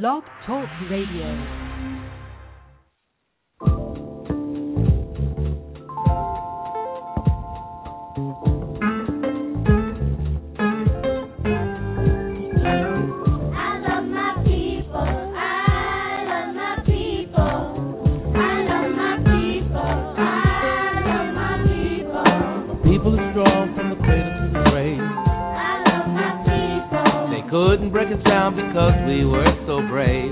Blog Talk Radio. couldn't break us down because we were brave.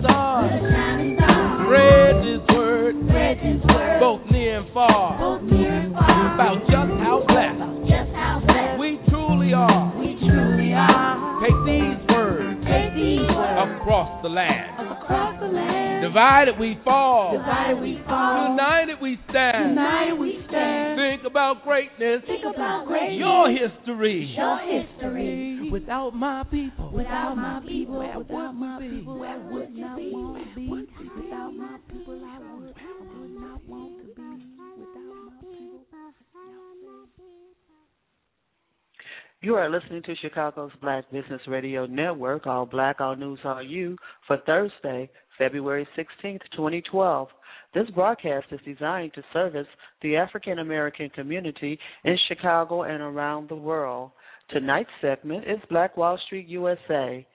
stars. Spread this word, both near and far, about just how we truly are. Take these words across the land. Divided we fall. United we stand. Think about greatness. Your history be? Without my people. Without my people. Where would my people? Where would you be? Without be? Without my people, I would not want to be. Without my people. You are listening to Chicago's Black Business Radio Network, All Black, All News, All You, for Thursday, February sixteenth, 2012. This broadcast is designed to service the African American community in Chicago and around the world. Tonight's segment is Black Wall Street USA.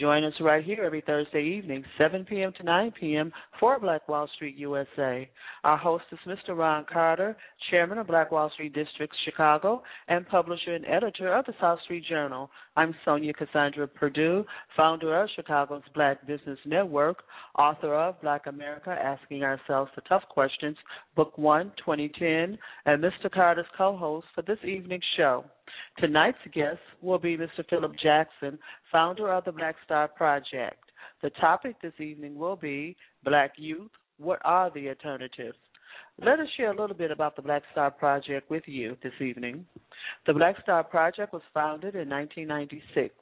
Join us right here every Thursday evening, 7 p.m. to 9 p.m. for Black Wall Street USA. Our host is Mr. Ron Carter, Chairman of Black Wall Street District Chicago and publisher and editor of the South Street Journal. I'm Sonja Cassandra Perdue, founder of Chicago's Black Business Network, author of Black America Asking Ourselves the Tough Questions, Book 1, 2010, and Mr. Carter's co host for this evening's show. Tonight's guest will be Mr. Phillip Jackson, founder of the Black Star Project. The topic this evening will be Black Youth What Are the Alternatives? Let us share a little bit about the Black Star Project with you this evening. The Black Star Project was founded in 1996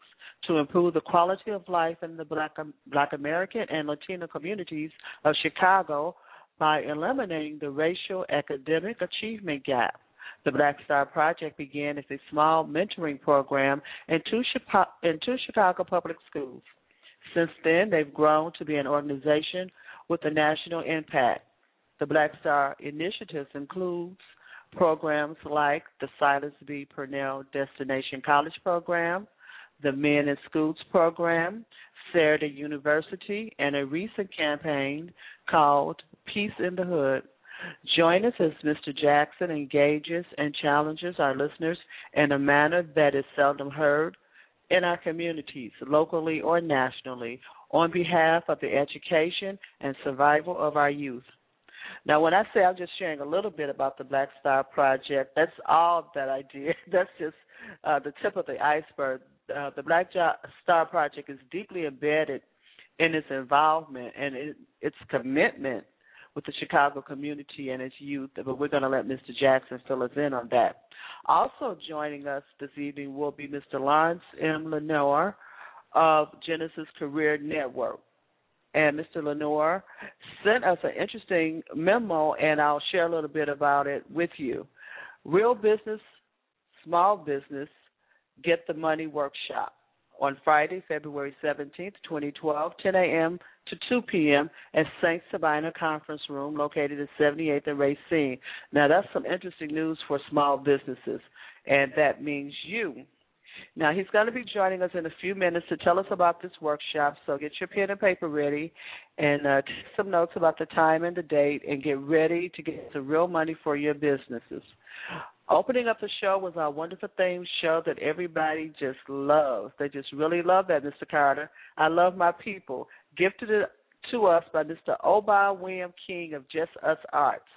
to improve the quality of life in the Black, Black American and Latino communities of Chicago by eliminating the racial academic achievement gap. The Black Star Project began as a small mentoring program in two, Chicago, in two Chicago public schools. Since then, they've grown to be an organization with a national impact. The Black Star initiatives includes programs like the Silas B. Purnell Destination College Program, the Men in Schools Program, Saturday University, and a recent campaign called Peace in the Hood. Join us as Mr. Jackson engages and challenges our listeners in a manner that is seldom heard in our communities, locally or nationally, on behalf of the education and survival of our youth. Now, when I say I'm just sharing a little bit about the Black Star Project, that's all that I did. That's just uh, the tip of the iceberg. Uh, the Black Star Project is deeply embedded in its involvement and it, its commitment with the Chicago community and its youth, but we're going to let Mr. Jackson fill us in on that. Also joining us this evening will be Mr. Lawrence M. LeNoir of Genesis Career Network. And Mr. LeNoir sent us an interesting memo, and I'll share a little bit about it with you. Real business, small business, get the money workshop on Friday, February 17th, 2012, 10 a.m. to 2 p.m. at St. Sabina Conference Room located at 78th and Racine. Now, that's some interesting news for small businesses, and that means you. Now, he's going to be joining us in a few minutes to tell us about this workshop, so get your pen and paper ready and uh, take some notes about the time and the date and get ready to get some real money for your businesses. Opening up the show was our wonderful theme show that everybody just loves. They just really love that, Mr. Carter. I love my people. Gifted to us by Mr. Obi William King of Just Us Arts.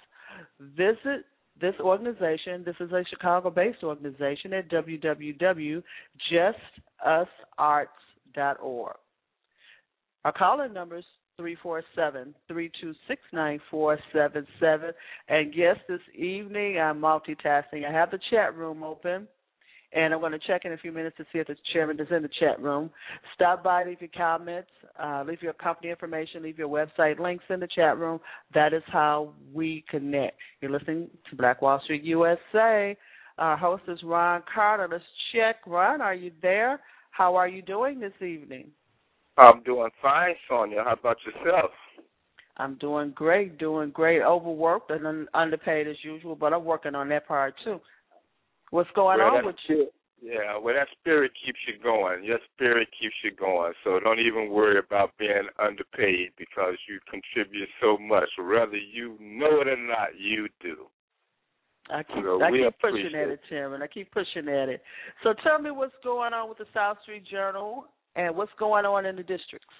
Visit this organization. This is a Chicago-based organization at www.justusarts.org. Our calling number is three four seven three two six nine four seven seven. And yes, this evening I'm multitasking. I have the chat room open. And I'm going to check in a few minutes to see if the chairman is in the chat room. Stop by, leave your comments, uh, leave your company information, leave your website links in the chat room. That is how we connect. You're listening to Black Wall Street USA. Our host is Ron Carter. Let's check. Ron, are you there? How are you doing this evening? I'm doing fine, Sonja. How about yourself? I'm doing great, doing great. Overworked and un- underpaid as usual, but I'm working on that part too. What's going well, on with you? Yeah, well, that spirit keeps you going. Your spirit keeps you going. So don't even worry about being underpaid because you contribute so much. Whether you know it or not, you do. I keep, So I keep pushing at it, Chairman. I keep pushing at it. So tell me what's going on with the South Street Journal and what's going on in the districts.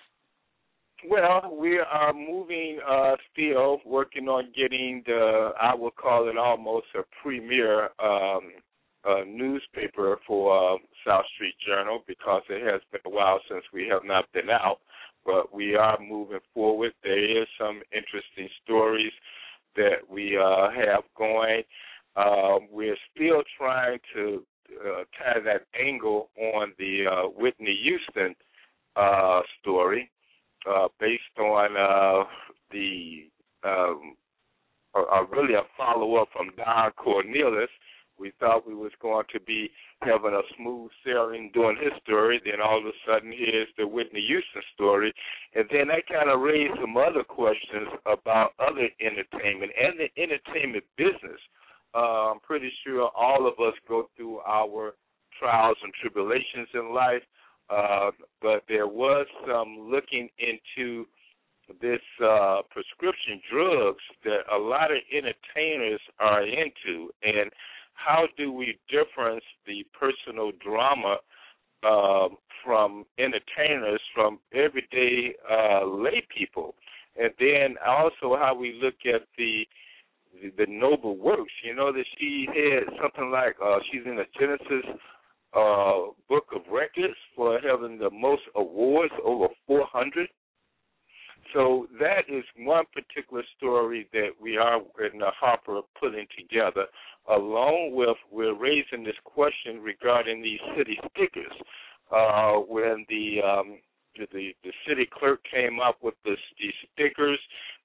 Well, we are moving uh still working on getting the I would call it almost a premier um uh newspaper for uh, South Street Journal because it has been a while since we have not been out. But we are moving forward. There is some interesting stories that we uh have going. Um we're still trying to uh, tie that angle on the uh Whitney Houston uh story uh, based on uh, the um, a, a really a follow up from Don Cornelius. We thought we was going to be having a smooth sailing doing his story. Then all of a sudden, here's the Whitney Houston story, and then that kind of raised some other questions about other entertainment and the entertainment business. I'm pretty sure all of us go through our trials and tribulations in life, uh, but there was some looking into this uh, prescription drugs that a lot of entertainers are into, and how do we difference the personal drama um, from entertainers from everyday uh, lay people, and then also how we look at the the, the noble works. You know that she had something like uh, she's in the Guinness uh, book of records for having the most awards, over 400. So that is one particular story that we are in the Harper putting together, along with we're raising this question regarding these city stickers. Uh, when the um, the the city clerk came up with this, these stickers,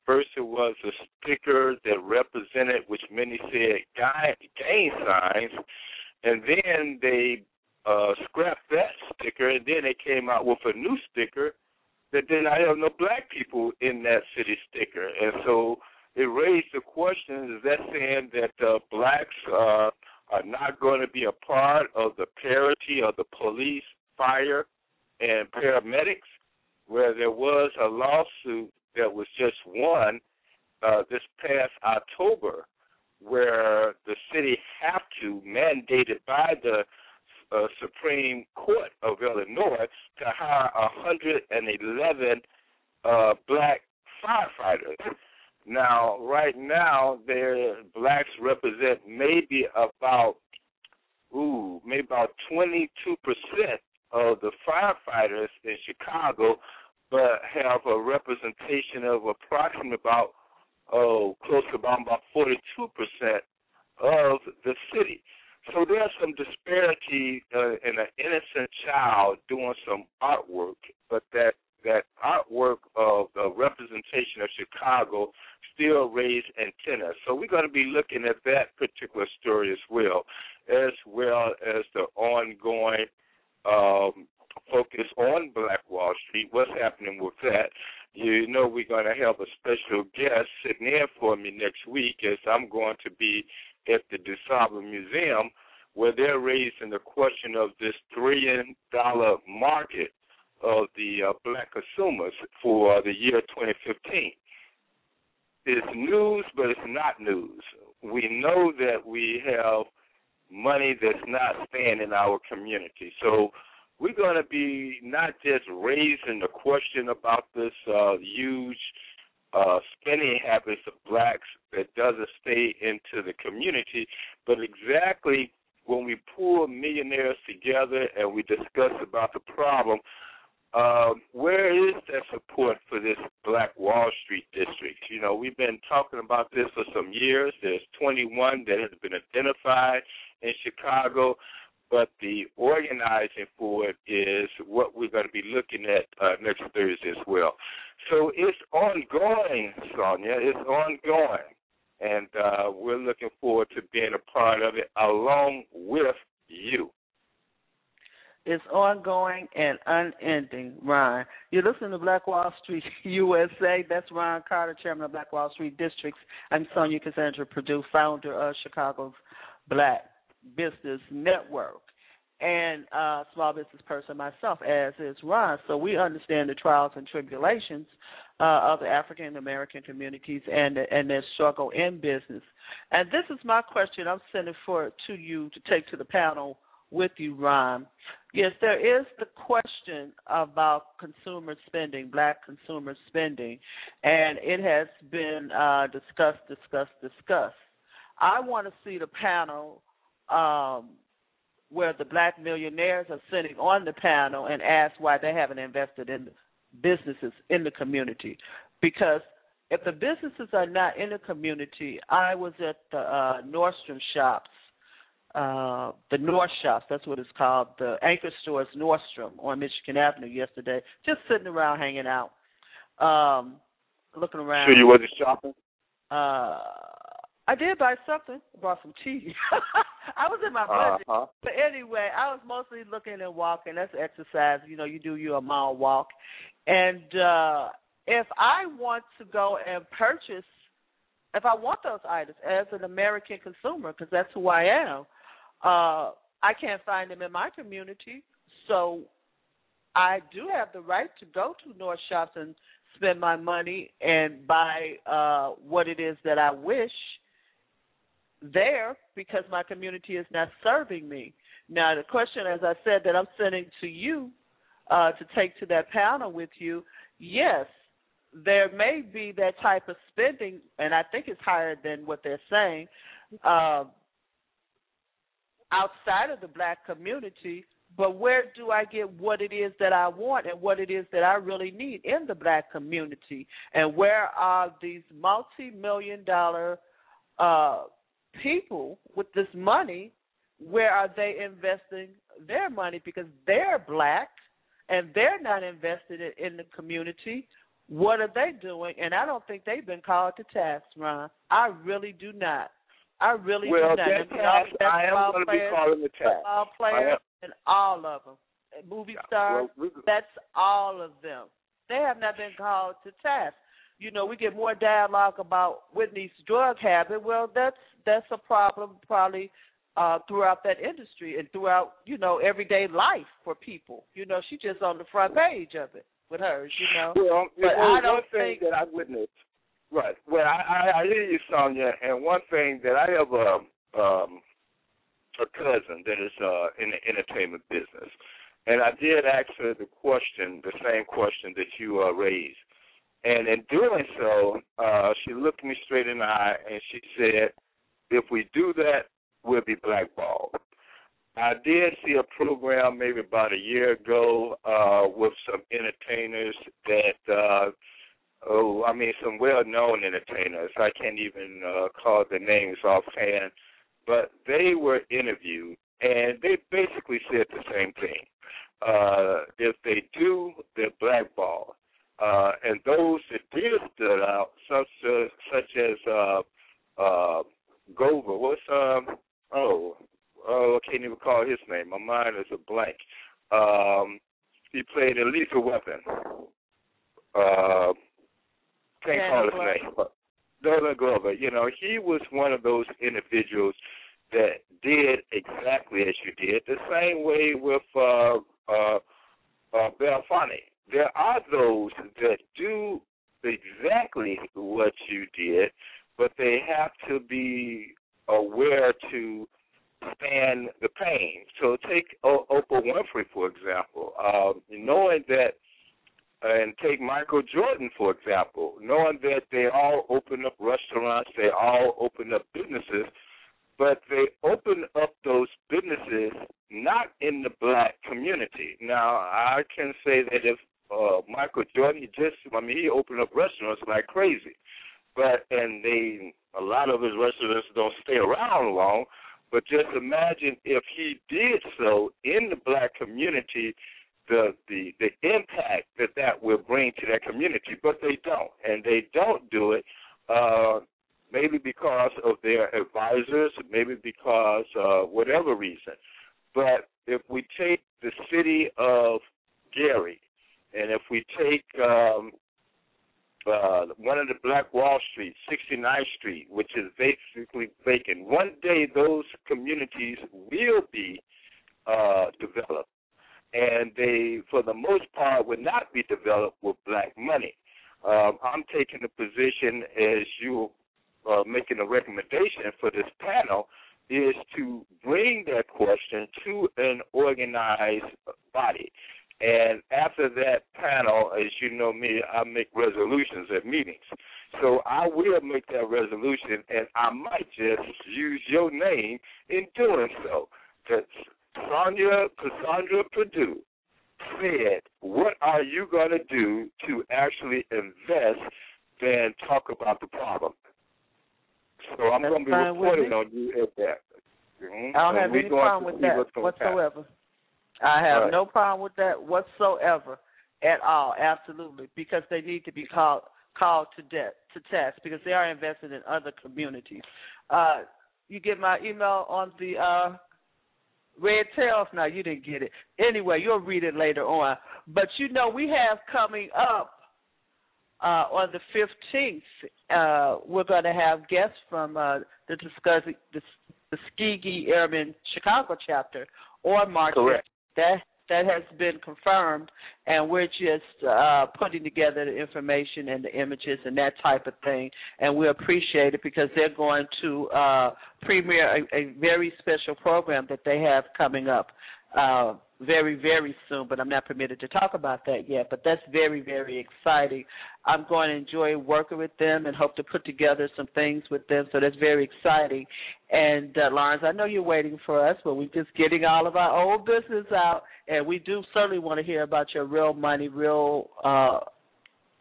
first it was a sticker that represented, which many said, gang signs, and then they uh, scrapped that sticker, and then they came out with a new sticker that then I have no black people in that city sticker, and so it raised the question: Is that saying that uh, blacks uh, are not going to be a part of the parity of the police, fire, and paramedics? Where there was a lawsuit that was just won uh, this past October, where the city have to mandated by the uh, Supreme Court of Illinois to hire 111 uh, black firefighters. Now, right now, their blacks represent maybe about, ooh, maybe about 22 percent of the firefighters in Chicago, but have a representation approximately about, oh, close to about, about 42 percent of the city. So there's some disparity uh, in an innocent child doing some artwork, but that that artwork of the representation of Chicago still raised antennas. So we're going to be looking at that particular story as well, as well as the ongoing um, focus on Black Wall Street. What's happening with that? You know, we're going to have a special guest sitting in for me next week, as I'm going to be at Museum, where they're raising the question of this trillion dollar market of the uh, black consumers for uh, the year 2015. It's news, but it's not news. We know that we have money that's not staying in our community. So we're going to be not just raising the question about this uh, huge uh, spending habits of blacks that doesn't stay into the community, but exactly when we pull millionaires together and we discuss about the problem, uh, where is that support for this Black Wall Street district? You know, we've been talking about this for some years. There's 21 that has been identified in Chicago, but the organizing for it is what we're going to be looking at uh, next Thursday as well. So it's ongoing, Sonja. It's ongoing. And uh, we're looking forward to being a part of it along with you. It's ongoing and unending, Ron. You're listening to Black Wall Street USA. That's Ron Carter, chairman of Black Wall Street Districts. I'm Sonja Cassandra Perdue, founder of Chicago's Black Business Network and uh, small business person myself, as is Ron. So we understand the trials and tribulations uh, of the African American communities and and their struggle in business. And this is my question. I'm sending for to you to take to the panel with you, Ron. Yes, there is the question about consumer spending, black consumer spending, and it has been uh, discussed, discussed, discussed. I want to see the panel um, where the black millionaires are sitting on the panel and ask why they haven't invested in businesses in the community. Because if the businesses are not in the community, I was at the uh, Nordstrom shops uh, the North Shops, that's what it's called, the anchor stores Nordstrom on Michigan Avenue yesterday, just sitting around hanging out, um, looking around. Sure you wasn't shopping? Uh, I did buy something. I bought some tea. I was in my budget. Uh-huh. But anyway, I was mostly looking and walking. That's exercise. You know, you do your mile walk. And uh if I want to go and purchase, if I want those items as an American consumer, because that's who I am, uh, I can't find them in my community. So I do have the right to go to North Shops and spend my money and buy uh what it is that I wish there because my community is not serving me. Now the question as I said that I'm sending to you uh to take to that panel with you, yes, there may be that type of spending and I think it's higher than what they're saying. Uh, outside of the black community, but where do I get what it is that I want and what it is that I really need in the black community? And where are these multi million dollar uh, people with this money? Where are they investing their money? Because they're black and they're not invested in, in the community. What are they doing? And I don't think they've been called to task, Ron. I really do not. I really well, do not. that And we all task, I am going to be calling the task. football players, and all of them. Movie stars, Well, we- that's all of them. They have not been called to task. You know, we get more dialogue about Whitney's drug habit. Well, that's that's a problem probably uh throughout that industry and throughout, you know, everyday life for people. You know, she's just on the front page of it with hers, you know. Well, But I don't one thing think- that I witnessed. Right. Well, I, I, I hear you, Sonja, and one thing that I have a um, a cousin that is uh, in the entertainment business, and I did ask her the question, the same question that you uh, raised, and in doing so, uh, she looked me straight in the eye and she said, "If we do that, we'll be blackballed." I did see a program maybe about a year ago uh, with some entertainers that, uh, oh, I mean, some well-known entertainers. I can't even uh, call the names offhand, but they were interviewed, and they basically said the same thing. Uh, if they do, they're blackballed. Uh, and those that did stood out, such as, such as uh, uh, Gover, what's um, oh, oh, I can't even call his name. My mind is a blank. Um, he played a lethal weapon. Uh, can't Danny call his Glover. name. But Glover, you know, he was one of those individuals that did exactly as you did. The same way with uh, uh, uh, Belafonte. There are those that do exactly what you did, but they have to be aware to stand the pain. So take o- Oprah Winfrey, for example. Um, knowing that, and take Michael Jordan, for example, knowing that they all open up restaurants, they all open up businesses, but they open up those businesses not in the black community. Now, I can say that if uh, Michael Jordan, just, I mean, he opened up restaurants like crazy, but and they, a lot of his restaurants don't stay around long. But just imagine if he did so in the black community, the the the impact that that will bring to that community. But they don't, and they don't do it. Uh, maybe because of their advisors, maybe because uh, whatever reason. But if we take the city of Gary, and if we take um, uh, one of the Black Wall Street, 69th Street, which is basically vacant, one day those communities will be uh, developed, and they, for the most part, would not be developed with black money. Um, I'm taking the position as you uh, making a recommendation for this panel is to bring that question to an organized body. And after that panel, as you know me, I make resolutions at meetings. So I will make that resolution, and I might just use your name in doing so. That Sonja Cassandra Perdue said, "What are you going to do to actually invest than talk about the problem?" So I'm going to be reporting on you at that. Mhm. I don't And have any problem with that what's gonna happen. I have Right. no problem with that whatsoever at all, absolutely, because they need to be called called to debt to task because they are invested in other communities. Uh, you get my email on the uh, Red Tails. No, you didn't get it. Anyway, you'll read it later on. But you know, we have coming up uh, on the 15th, uh, we're going to have guests from uh, the discussing, dis- Tuskegee Airmen Chicago chapter or March Correct. That that has been confirmed, and we're just uh, putting together the information and the images and that type of thing, and we appreciate it because they're going to uh, premiere a, a very special program that they have coming up. Uh, very, very soon, but I'm not permitted to talk about that yet. But that's very, very exciting. I'm going to enjoy working with them and hope to put together some things with them. So that's very exciting. And uh, Lawrence, I know you're waiting for us, but we're just getting all of our old business out, and we do certainly want to hear about your real money, real. Uh,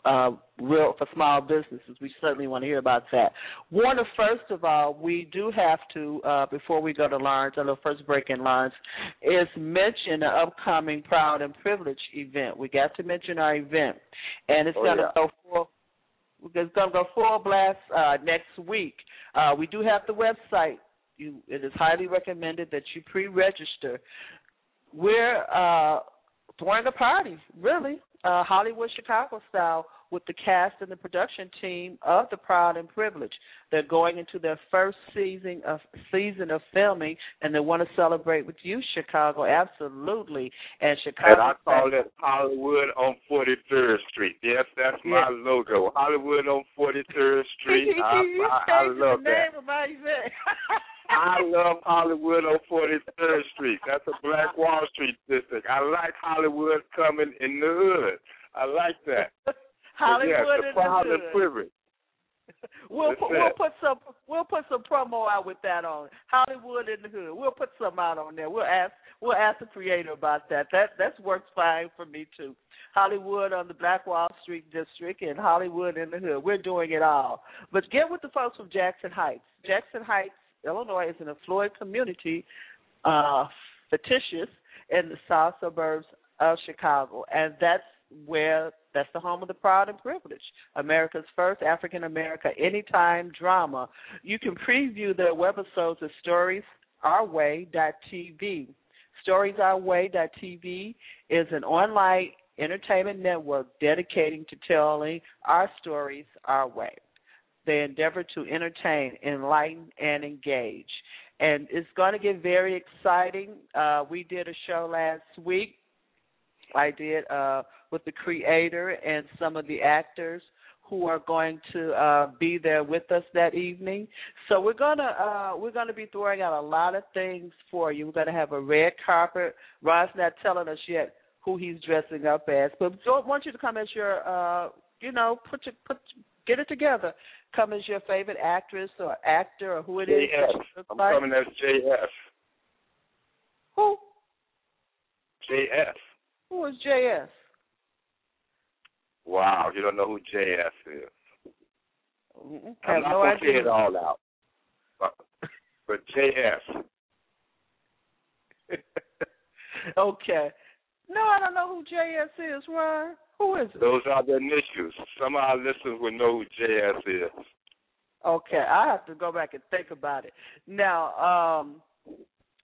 uh, real for small businesses. We certainly want to hear about that. Warner, first of all, we do have to uh, before we go to Lawrence, a little first break in Lawrence, is mention the upcoming Proud and Privileged event. We got to mention our event, and it's Oh, going to yeah. go full. It's going to go full blast uh, next week. Uh, we do have the website. You, it is highly recommended that you pre-register. We're uh, throwing a party, really, uh, Hollywood Chicago style, with the cast and the production team of The Proud and Privileged. They're going into their first season of season of filming, and they want to celebrate with you, Chicago. Absolutely, and Chicago. And I call it Hollywood on 43rd Street. Yes, that's my logo. Hollywood on 43rd Street. I, you I, I love that. name of my event. I love Hollywood on 43rd Street. That's a Black Wall Street district. I like Hollywood coming in the hood. I like that. But Hollywood the in proud the and hood. privileged. We'll That's put, we'll put some we'll put some promo out with that on Hollywood in the hood. We'll put some out on there. We'll ask we'll ask the creator about that. That that works fine for me too. Hollywood on the Black Wall Street district and Hollywood in the hood. We're doing it all. But get with the folks from Jackson Heights. Jackson Heights, Illinois, is an affluent community, uh, fictitious in the south suburbs of Chicago, and that's where that's the home of the proud and privileged. America's first African American anytime drama. You can preview their webisodes at storiesourway.tv. Storiesourway.tv is an online entertainment network dedicating to telling our stories our way. They endeavor to entertain, enlighten, and engage. And it's going to get very exciting. Uh, we did a show last week. I did uh, with the creator and some of the actors who are going to uh, be there with us that evening. So we're gonna uh, we're gonna be throwing out a lot of things for you. We're gonna have a red carpet. Rod's not telling us yet who he's dressing up as, but I want you to come as your uh, you know put your put get it together. Come as your favorite actress or actor or who it is. that you JS. look I'm like. coming as JS. Who JS. who is JS? Wow, you don't know who JS is. I'm have not no gonna say it all out. But, but JS. okay. No, I don't know who JS is, Ron. Who is it? Those are the initials. Some of our listeners will know who JS is. Okay, I have to go back and think about it. Now, um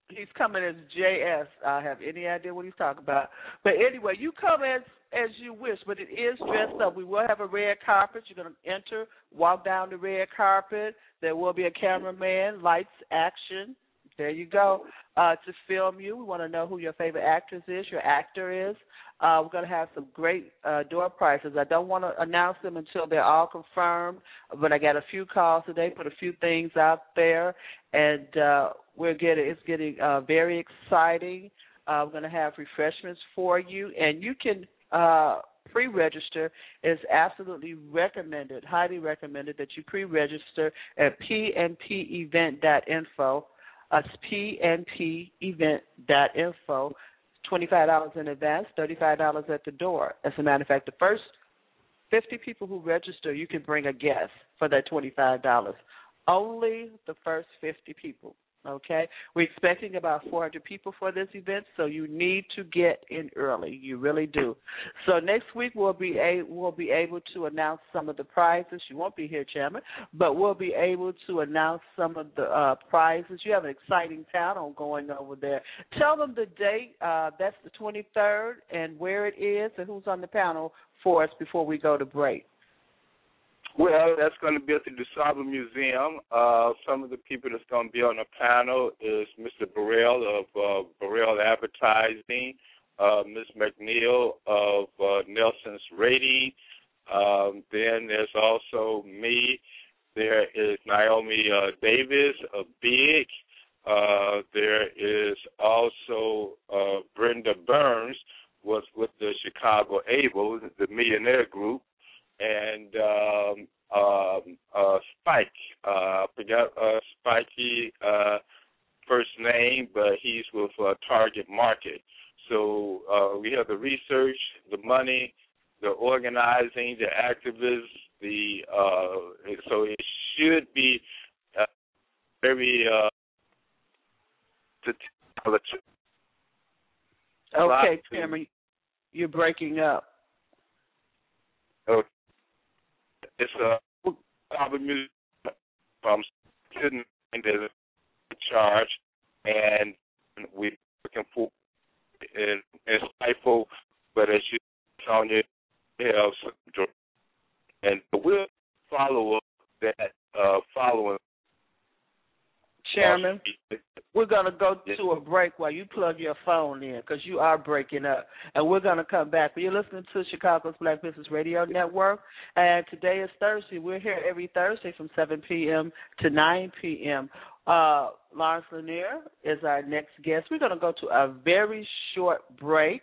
he's coming as JS. I have any idea what he's talking about. But anyway, you come as as you wish, but it is dressed up. We will have a red carpet. You're gonna enter, walk down the red carpet. There will be a cameraman, lights, action. There you go. Uh, to film you, we want to know who your favorite actress is, your actor is. Uh, we're going to have some great uh, door prizes. I don't want to announce them until they're all confirmed, but I got a few calls today, put a few things out there, and uh, we're getting it's getting uh, very exciting. Uh, we're going to have refreshments for you, and you can uh, pre-register. is absolutely recommended, highly recommended that you pre-register at pnpevent.info. That's pnpevent.info. Twenty-five dollars in advance, thirty-five dollars at the door. As a matter of fact, the first fifty people who register, you can bring a guest for that twenty-five dollars. Only the first fifty people. Okay, we're expecting about 400 people for this event, so you need to get in early. You really do. So next week we'll be a, we'll be able to announce some of the prizes. You won't be here, Chairman, but we'll be able to announce some of the uh, prizes. You have an exciting panel going over there. Tell them the date. Uh, that's the 23rd, and where it is, and who's on the panel for us before we go to break. Well, that's going to be at the DuSable Museum. Uh, some of the people that's going to be on the panel is Mr. Burrell of uh, Burrell Advertising, uh, Ms. McNeil of uh, Nielsen's Rating. Um, then there's also me. There is Naomi uh, Davis of Big. Uh, there is also uh, Brenda Burns was with the Chicago Able, the millionaire group and um, um, uh, Spike. Uh, forgot uh, Spikey uh, first name, but he's with uh, Target Market. So uh, we have the research, the money, the organizing, the activists. The uh, so it should be uh, very. Uh, Okay, Cameron, you're breaking up. Okay it's a album music from sitting in the charge, and we looking for and insightful, but as you Sonja have and we'll follow up that uh, following. Chairman, we're going to go to a break while you plug your phone in because you are breaking up. And we're going to come back. You're listening to Chicago's Black Business Radio Network. And today is Thursday. We're here every Thursday from 7 p.m. to 9 p.m. Uh, Lawrence LeNoir is our next guest. We're going to go to a very short break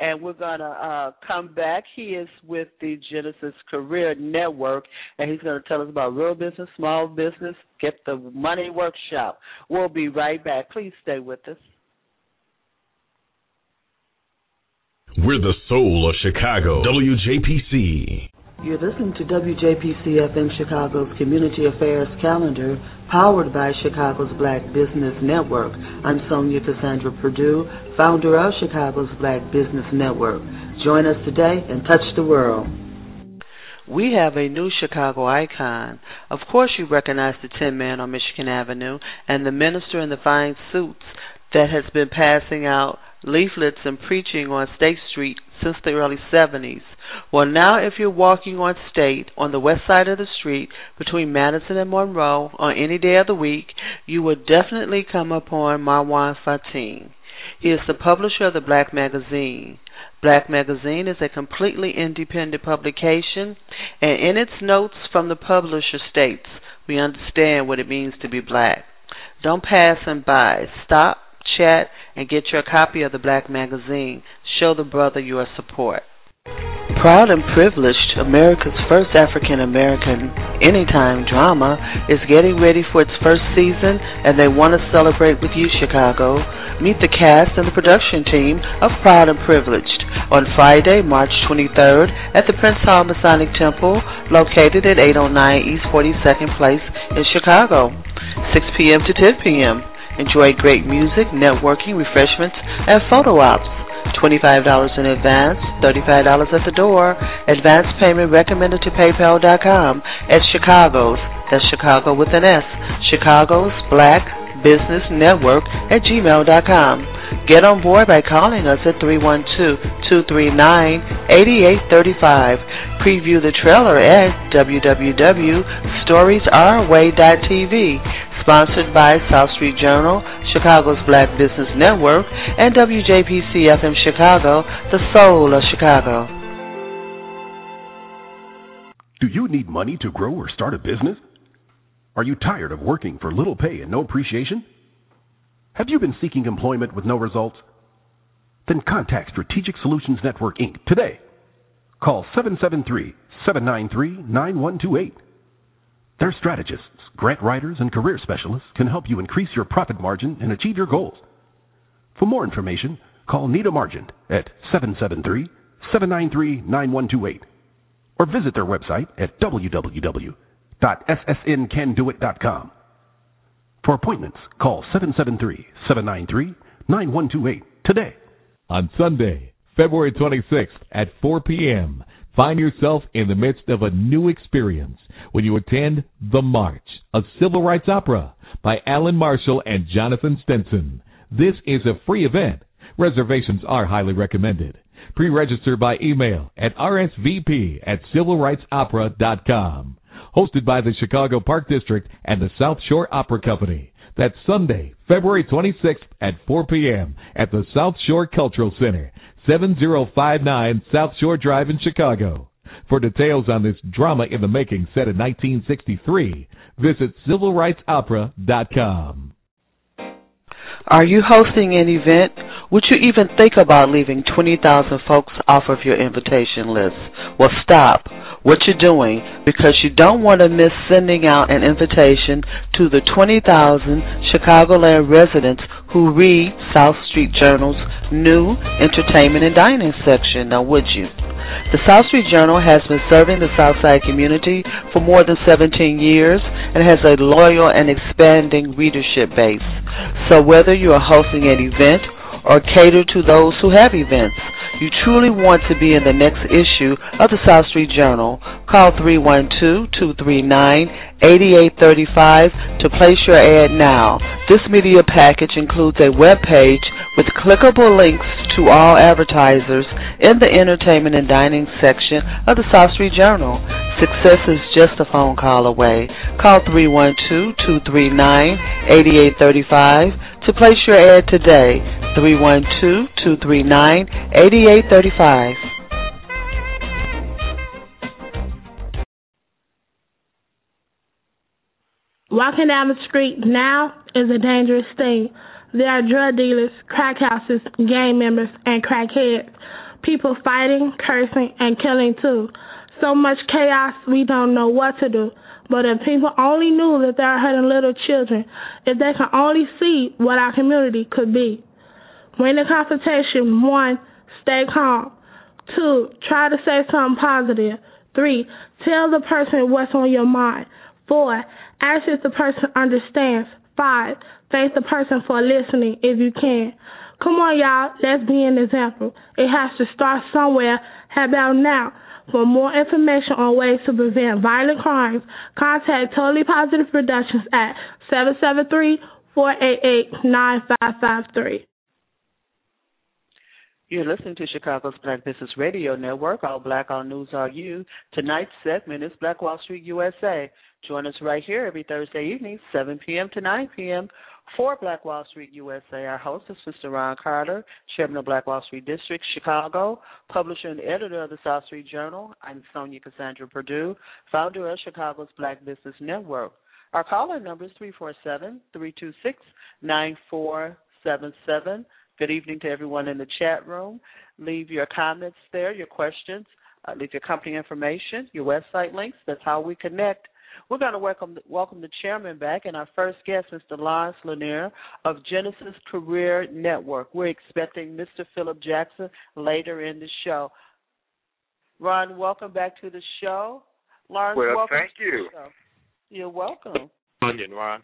and we're going to uh, come back. He is with the Genesis Career Network, and he's going to tell us about real business, small business, get the money workshop. We'll be right back. Please stay with us. We're the soul of Chicago, WJPC. You're listening to WJPC FM Chicago's Community Affairs Calendar, powered by Chicago's Black Business Network. I'm Sonja Cassandra Perdue, founder of Chicago's Black Business Network. Join us today and touch the world. We have a new Chicago icon. Of course, you recognize the Tin Man on Michigan Avenue and the minister in the fine suits that has been passing out leaflets and preaching on State Street since the early 70s. Well, now if you're walking on State on the west side of the street between Madison and Monroe on any day of the week, you will definitely come upon Marwan Fatin. He is the publisher of the Black Magazine. Black Magazine is a completely independent publication, and in its notes from the publisher states, we understand what it means to be black. Don't pass him by. Stop, chat, and get your copy of the Black Magazine. Show the brother your support. Proud and Privileged, America's first African American anytime drama, is getting ready for its first season and they want to celebrate with you, Chicago. Meet the cast and the production team of Proud and Privileged on Friday, March 23rd at the Prince Hall Masonic Temple, located at 809 East 42nd Place in Chicago, 6 p.m. to 10 p.m. Enjoy great music, networking, refreshments, and photo ops. $25 in advance, $35 at the door. Advance payment recommended to PayPal.com at Chicago's, that's Chicago with an S, Chicago's Black Business Network at gmail.com. Get on board by calling us at 312-239-8835. Preview the trailer at www.storiesourway.tv. Sponsored by South Street Journal, Chicago's Black Business Network, and WJPC FM Chicago, the soul of Chicago. Do you need money to grow or start a business? Are you tired of working for little pay and no appreciation? Have you been seeking employment with no results? Then contact Strategic Solutions Network Inc. today. Call 773 793 9128. Their strategists, grant writers, and career specialists can help you increase your profit margin and achieve your goals. For more information, call Nita Margent at 773 793 9128 or visit their website at www.ssncandoit.com. For appointments, call 773 793 9128 today. On Sunday, February 26th at 4 p.m., find yourself in the midst of a new experience when you attend The March, a civil rights opera by Alan Marshall and Jonathan Stenson. This is a free event. Reservations are highly recommended. Pre-register by email at rsvp at civilrightsopera.com. hosted by the Chicago Park District and the South Shore Opera Company. That's Sunday, February 26th at 4 p.m. at the South Shore Cultural Center, 7059 South Shore Drive in Chicago. For details on this drama in the making set in 1963, visit civilrightsopera.com. Are you hosting an event? Would you even think about leaving 20,000 folks off of your invitation list? Well, stop what you're doing because you don't want to miss sending out an invitation to the 20,000 Chicagoland residents who read South Street Journal's new entertainment and dining section. Now, would you? The South Street Journal has been serving the Southside community for more than 17 years and has a loyal and expanding readership base. So whether you are hosting an event or cater to those who have events, you truly want to be in the next issue of the South Street Journal, call 312-239-8835 to place your ad now. This media package includes a web page with clickable links to all advertisers in the entertainment and dining section of the South Street Journal. Success is just a phone call away. Call 312-239-8835 to place your ad today. 312-239-8835. Walking down the street now is a dangerous thing. There are drug dealers, crack houses, gang members, and crackheads. People fighting, cursing, and killing too. So much chaos, we don't know what to do. But if people only knew that they're hurting little children, if they could only see what our community could be. Win the confrontation, one, stay calm. Two, try to say something positive. Three, tell the person what's on your mind. Four, ask if the person understands. Five, thank the person for listening if you can. Come on, y'all, let's be an example. It has to start somewhere. How about now? For more information on ways to prevent violent crimes, contact Totally Positive Productions at 773-488-9553. You're listening to Chicago's Black Business Radio Network. All Black, all news, all you. Tonight's segment is Black Wall Street USA. Join us right here every Thursday evening, 7 p.m. to 9 p.m. for Black Wall Street USA. Our host is Mr. Ron Carter, Chairman of Black Wall Street District, Chicago, publisher and editor of the South Street Journal. I'm Sonja Cassandra Perdue, founder of Chicago's Black Business Network. Our caller number is 347 326 9477. Good evening to everyone in the chat room. Leave your comments there, your questions, uh, leave your company information, your website links. That's how we connect. We're going to welcome welcome the chairman back and our first guest, Mr. Lawrence LeNoir of Genesis Career Network. We're expecting Mr. Phillip Jackson later in the show. Ron, welcome back to the show. Lawrence, Well, welcome thank to you. the show. You're welcome. Onion, Ron.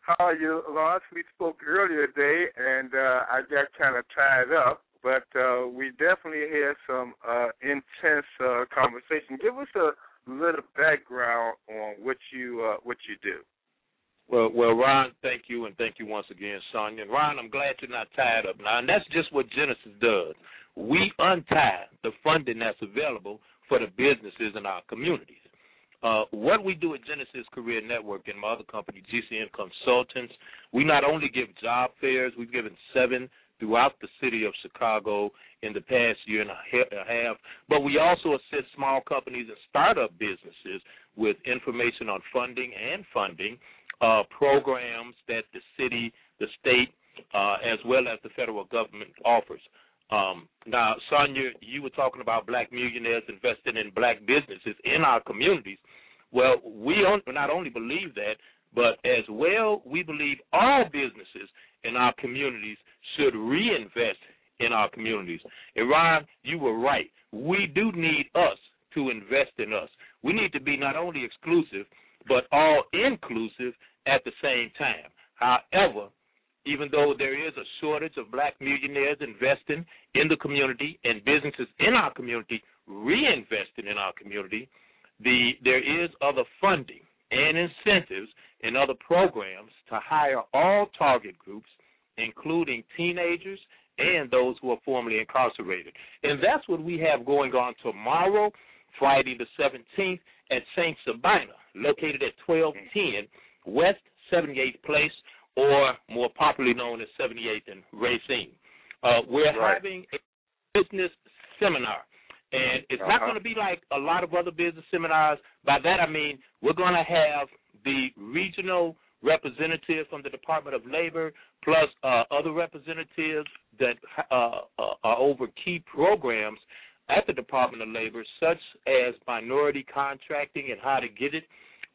How are you, Lawrence? We spoke earlier today, and uh, I got kind of tied up, but uh, we definitely had some uh, intense uh, conversation. Give us a little background on what you uh, what you do. Well, well, Ron, thank you, and thank you once again, Sonja. And Ron, I'm glad you're not tied up now, and that's just what Genesis does. We untie the funding that's available for the businesses in our communities. Uh, what we do at Genesis Career Network and my other company, GCN Consultants, we not only give job fairs, we've given seven throughout the city of Chicago in the past year and a half, but we also assist small companies and startup businesses with information on funding and funding, uh, programs that the city, the state, uh, as well as the federal government offers. Um, now, Sonja, you were talking about black millionaires investing in black businesses in our communities. Well, we not only believe that, but as well, we believe all businesses in our communities should reinvest in our communities. And you were right. We do need us to invest in us. We need to be not only exclusive, but all inclusive at the same time. However, even though there is a shortage of black millionaires investing in the community and businesses in our community reinvesting in our community, the there is other funding and incentives and other programs to hire all target groups, including teenagers and those who are formerly incarcerated. And that's what we have going on tomorrow. Friday the 17th at St. Sabina, located at 1210 West 78th Place, or more popularly known as 78th and Racine. Uh, we're Right. having a business seminar. And it's not Uh-huh. going to be like a lot of other business seminars. By that I mean we're going to have the regional representative from the Department of Labor, plus uh, other representatives that uh, uh, are over key programs at the Department of Labor, such as minority contracting and how to get it.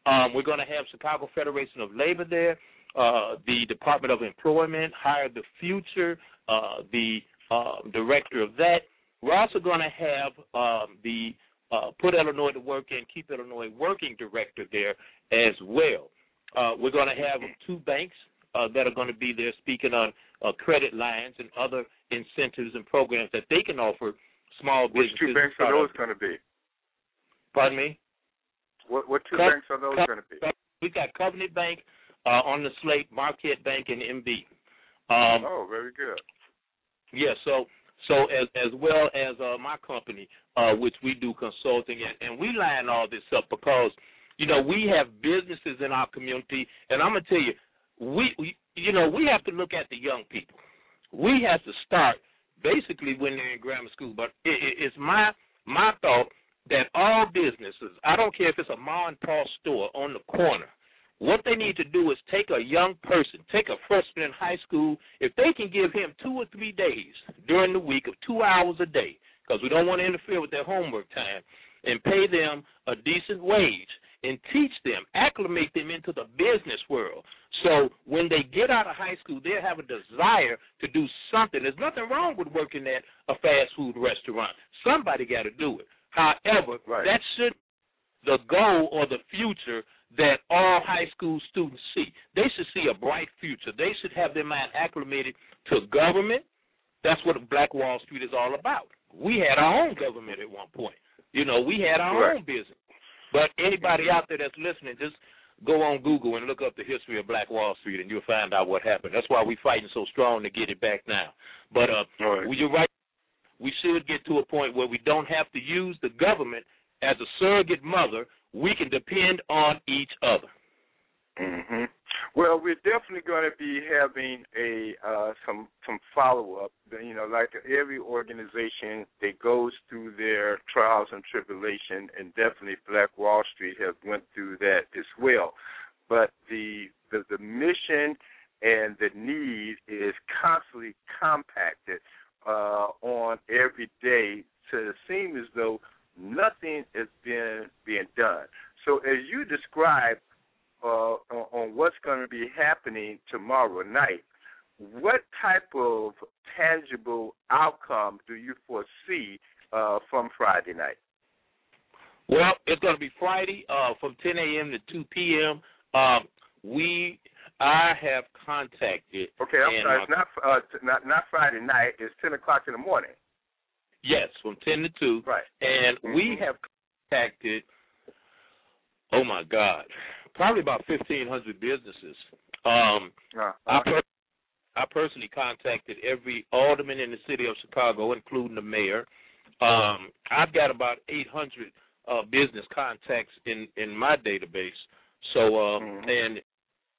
Um, we're going to have Chicago Federation of Labor there, uh, the Department of Employment, Hire the Future, uh, the uh, director of that. We're also going to have um, the uh, Put Illinois to Work and Keep Illinois Working director there as well. Uh, we're going to have two banks uh, that are going to be there speaking on uh, credit lines and other incentives and programs that they can offer small businesses. Which two banks are those going to be? Pardon me? What what two Co- banks are those co- going to be? We've got Covenant Bank uh, on the slate, Marquette Bank, and MB. Um, oh, very good. Yeah, so so as as well as uh, my company, uh, which we do consulting, and, and we line all this up because you know we have businesses in our community, and I'm gonna tell you, we, we you know we have to look at the young people. We have to start basically when they're in grammar school, but it, it, it's my my thought that all businesses, I don't care if it's a mom and pop store on the corner, what they need to do is take a young person, take a freshman in high school, if they can give him two or three days during the week of two hours a day, because we don't want to interfere with their homework time, and pay them a decent wage and teach them, acclimate them into the business world. So when they get out of high school, they'll have a desire to do something. There's nothing wrong with working at a fast food restaurant. Somebody got to do it. However, Right. that should the goal or the future that all high school students see. They should see a bright future. They should have their mind acclimated to government. That's what Black Wall Street is all about. We had our own government at one point. You know, we had our Right. own business. But anybody out there that's listening, just go on Google and look up the history of Black Wall Street, and you'll find out what happened. That's why we're fighting so strong to get it back now. But uh, right. you're right. We should get to a point where we don't have to use the government as a surrogate mother. We can depend on each other. hmm Well, we're definitely going to be having a uh, some some follow up. You know, like every organization that goes through their trials and tribulation, and definitely Black Wall Street has went through that as well. But the the, the mission and the need is constantly compacted uh, on every day to seem as though nothing is being being done. So as you describe uh, on, on what's going to be happening tomorrow night, what type of tangible outcome do you foresee uh, from Friday night? Well, it's going to be Friday uh, from 10 a.m. to 2 p.m. Um, we, I have contacted. Okay, I'm sorry, it's not uh, t- not not Friday night. It's ten o'clock in the morning. Yes, from 10 to 2. Right. And we Mhm. have contacted, oh my God, probably about 1,500 businesses. Um, Uh, I, per- I personally contacted every alderman in the city of Chicago, including the mayor. Um, I've got about 800 uh, business contacts in, in my database. So, um, Mhm. and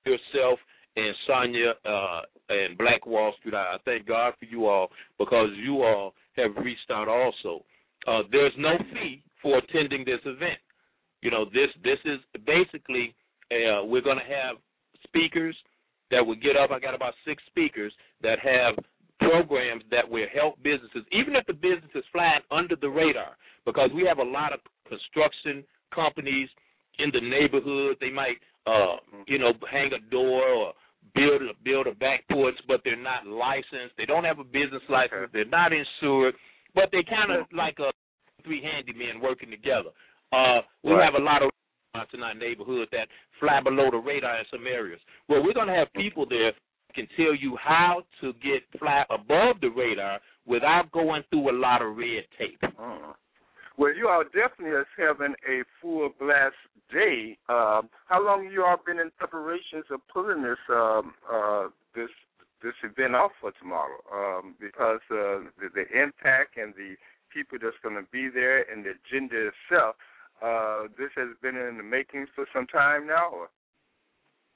yourself and Sonja uh, and Black Wall Street, I, I thank God for you all because you all have reached out also. Uh, there's no fee for attending this event. You know, this this is basically uh, we're going to have speakers that will get up. I got about six speakers that have programs that will help businesses, even if the business is flying under the radar, because we have a lot of construction companies in the neighborhood. They might, uh, you know, hang a door or build a build a back porch, but they're not licensed. They don't have a business license. They're not insured, but they kind of like a three handymen working together. Uh, we Right. have a lot of in our neighborhood that fly below the radar in some areas. Well, we're going to have people there can tell you how to get fly above the radar without going through a lot of red tape. Uh, well, you all definitely is having a full blast day. Um, how long you all been in preparations of pulling this um, uh, this this event off for tomorrow? Um, because uh, the, the impact and the people that's going to be there and the agenda itself. Uh, this has been in the making for some time now.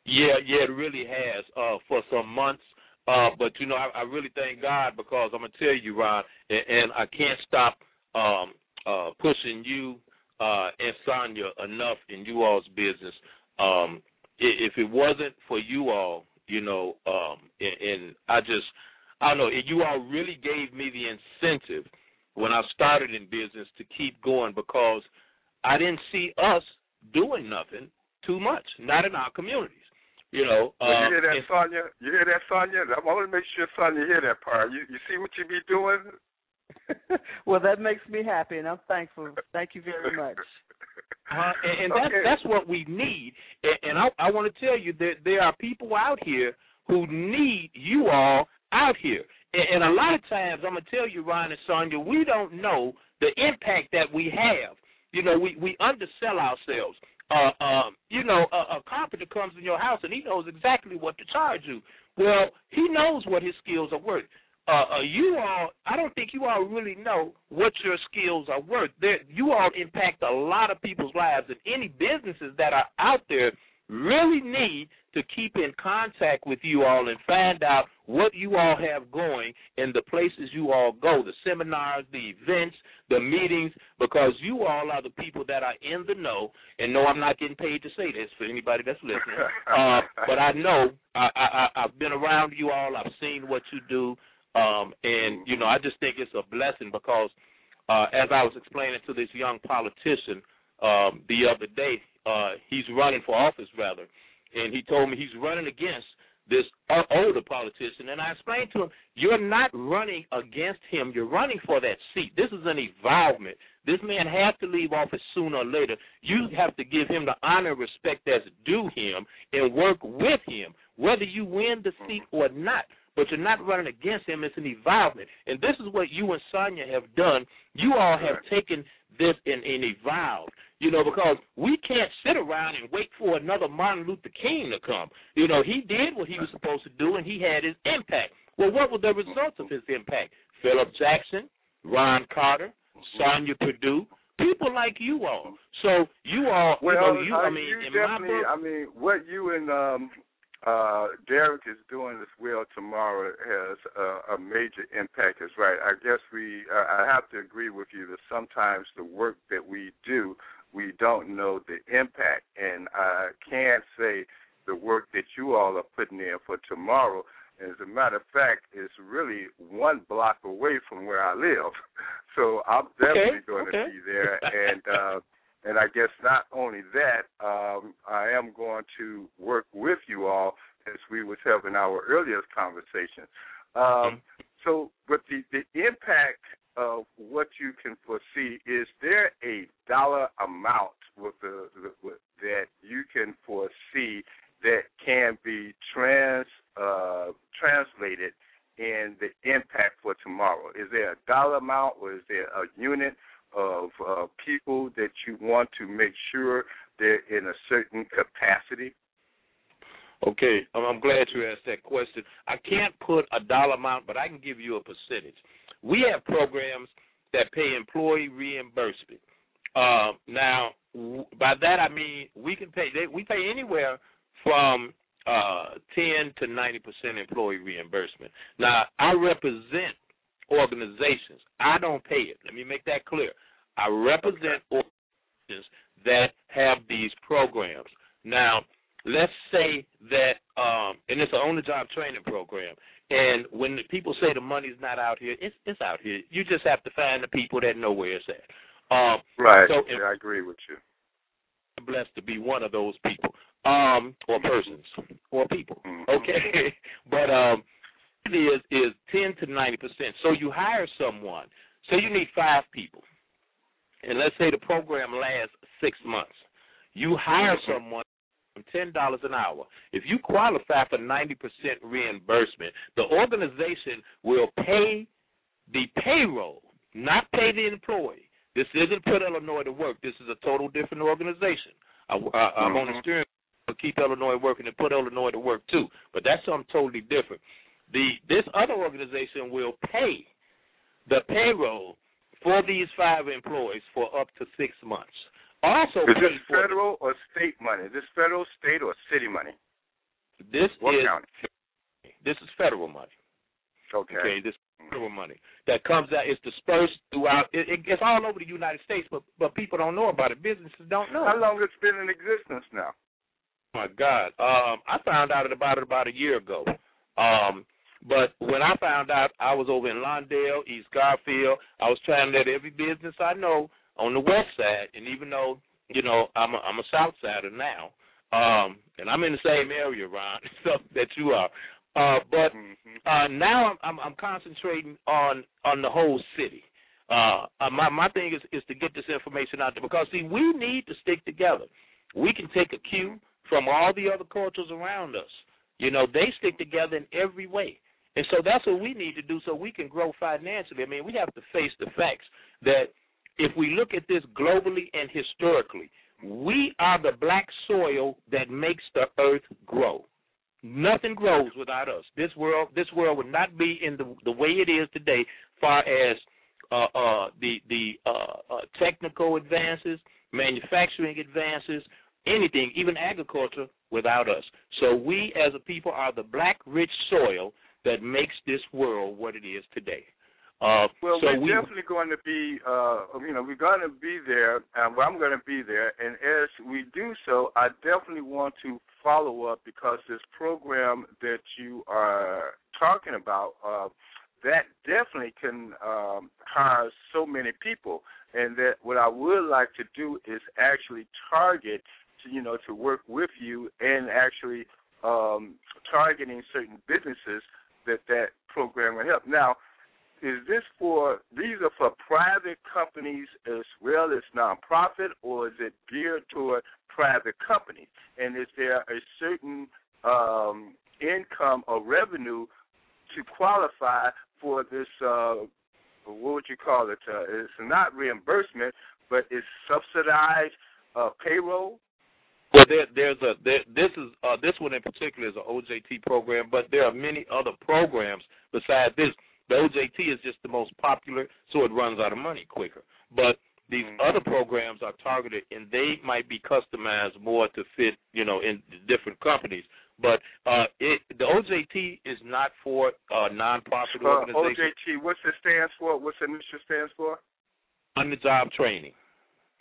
Yeah, yeah, it really has uh, for some months. Uh, but you know, I, I really thank God because I'm gonna tell you, Ron, and, and I can't stop um, uh, pushing you uh, and Sonja enough in you all's business. Um, if it wasn't for you all, you know, um, and, and I just, I don't know, you all really gave me the incentive when I started in business to keep going because I didn't see us doing nothing too much, not in our communities. You know, well, uh, you hear that, Sonja? You hear that, Sonja? I want to make sure Sonja hear that part. You you see what you be doing? well, that makes me happy, and I'm thankful. Thank you very much. Uh, and, and that's Okay. that's what we need. And, and I, I want to tell you that there are people out here who need you all out here. And, and a lot of times, I'm gonna tell you, Ryan and Sonja, we don't know the impact that we have. You know, we we undersell ourselves. Uh, um, you know, a, a carpenter comes in your house and he knows exactly what to charge you. Well, he knows what his skills are worth. Uh, uh, you all, I don't think you all really know what your skills are worth. There, you all impact a lot of people's lives, and any businesses that are out there really need to keep in contact with you all and find out what you all have going in the places you all go, the seminars, the events, the meetings, because you all are the people that are in the know. And no, I'm not getting paid to say this for anybody that's listening, uh, but I know I, I, I- I've been around you all. I've seen what you do, um, and you know I just think it's a blessing because uh, as I was explaining to this young politician um, the other day, uh, he's running for office rather, and he told me he's running against this older politician, and I explained to him, you're not running against him, you're running for that seat. This is an involvement. This man has to leave office sooner or later. You have to give him the honor and respect that's due him and work with him, whether you win the seat or not. But you're not running against him. It's an involvement. And this is what you and Sonja have done. You all have taken this and, and evolved. You know, because we can't sit around and wait for another Martin Luther King to come. You know, he did what he was supposed to do and he had his impact. Well, what were the results of his impact? Phillip Jackson, Ron Carter, Sonja Perdue, people like you all. So you all, Well, you know, you, uh, I mean, you in my book, I mean, what you and um, uh, Derek is doing as well tomorrow has uh, a major impact. Is right. I guess we. Uh, I have to agree with you that sometimes the work that we do, we don't know the impact, and I can't say the work that you all are putting in for tomorrow. As a matter of fact, it's really one block away from where I live, so I'm definitely going to okay. be there. And uh, and I guess not only that, um, I am going to work with you all as we was having our earliest conversation. Um, so, but the the impact of what you can foresee is there a dollar amount with the with, that you can foresee that can be trans uh, translated in the impact for tomorrow? Is there a dollar amount, or is there a unit of uh, people that you want to make sure they're in a certain capacity? Okay, I'm glad you asked that question. I can't put a dollar amount, but I can give you a percentage. We have programs that pay employee reimbursement. Um, now, by that I mean we can pay. They, we pay anywhere from uh, 10 to 90 percent employee reimbursement. Now, I represent organizations. I don't pay it. Let me make that clear. I represent organizations that have these programs. Now, let's say that, um, and it's an on-the-job training program. And when the people say the money's not out here, it's it's out here. You just have to find the people that know where it's at. Um, Right. So yeah, I agree with you. I'm blessed to be one of those people, um, or persons, or people. Mhm. Okay, but um, it is is ten to ninety percent. So you hire someone. Say you need five people, and let's say the program lasts six months. You hire someone from ten dollars an hour. If you qualify for ninety percent reimbursement, the organization will pay the payroll, not pay the employee. This isn't put Illinois to work. This is a total different organization. I, I, I'm on the Mhm. steering to keep Illinois working and put Illinois to work too. But that's something totally different. The this other organization will pay the payroll for these five employees for up to six months. Also, Is this federal or state money? Is this federal, state, or city money? This What is county? this is federal money. Okay. Okay, this federal money that comes out is dispersed throughout. It, it, it's all over the United States, but but people don't know about it. Businesses don't know. How long it's been in existence now? Oh my God, um, I found out about it about a year ago. Um, but when I found out, I was over in Lawndale, East Garfield. I was trying to let every business I know on the west side, and even though you know I'm a, I'm a south sider now, um, and I'm in the same area, Ron, so that you are. Uh, but uh, now I'm, I'm I'm concentrating on on the whole city. Uh, uh, my my thing is is to get this information out there because see we need to stick together. We can take a cue from all the other cultures around us. You know they stick together in every way, and so that's what we need to do so we can grow financially. I mean we have to face the facts that if we look at this globally and historically, we are the black soil that makes the earth grow. Nothing grows without us. This world, this world would not be in the the way it is today, far as uh, uh, the the uh, uh, technical advances, manufacturing advances, anything, even agriculture, without us. So we, as a people, are the black rich soil that makes this world what it is today. Uh, Well, so we're we, definitely going to be, uh, you know, we're going to be there, and I'm going to be there. And as we do so, I definitely want to follow up because this program that you are talking about, uh, that definitely can um, hire so many people. And that what I would like to do is actually target, to, you know, to work with you and actually um, targeting certain businesses that that program will help. Now, is this for these are for private companies as well as nonprofit, or is it geared toward private companies? And is there a certain um, income or revenue to qualify for this? Uh, what would you call it? Uh, it's not reimbursement, but it's subsidized uh, payroll. Well, there, there's a there, this is uh, this one in particular is an OJT program, but there are many other programs besides this. The OJT is just the most popular, so it runs out of money quicker. But these other programs are targeted, and they might be customized more to fit, you know, in different companies. But uh, it, the OJT is not for uh, nonprofit Uh, organizations. OJT, what's it stands for? What's the initial stands for? On the job training.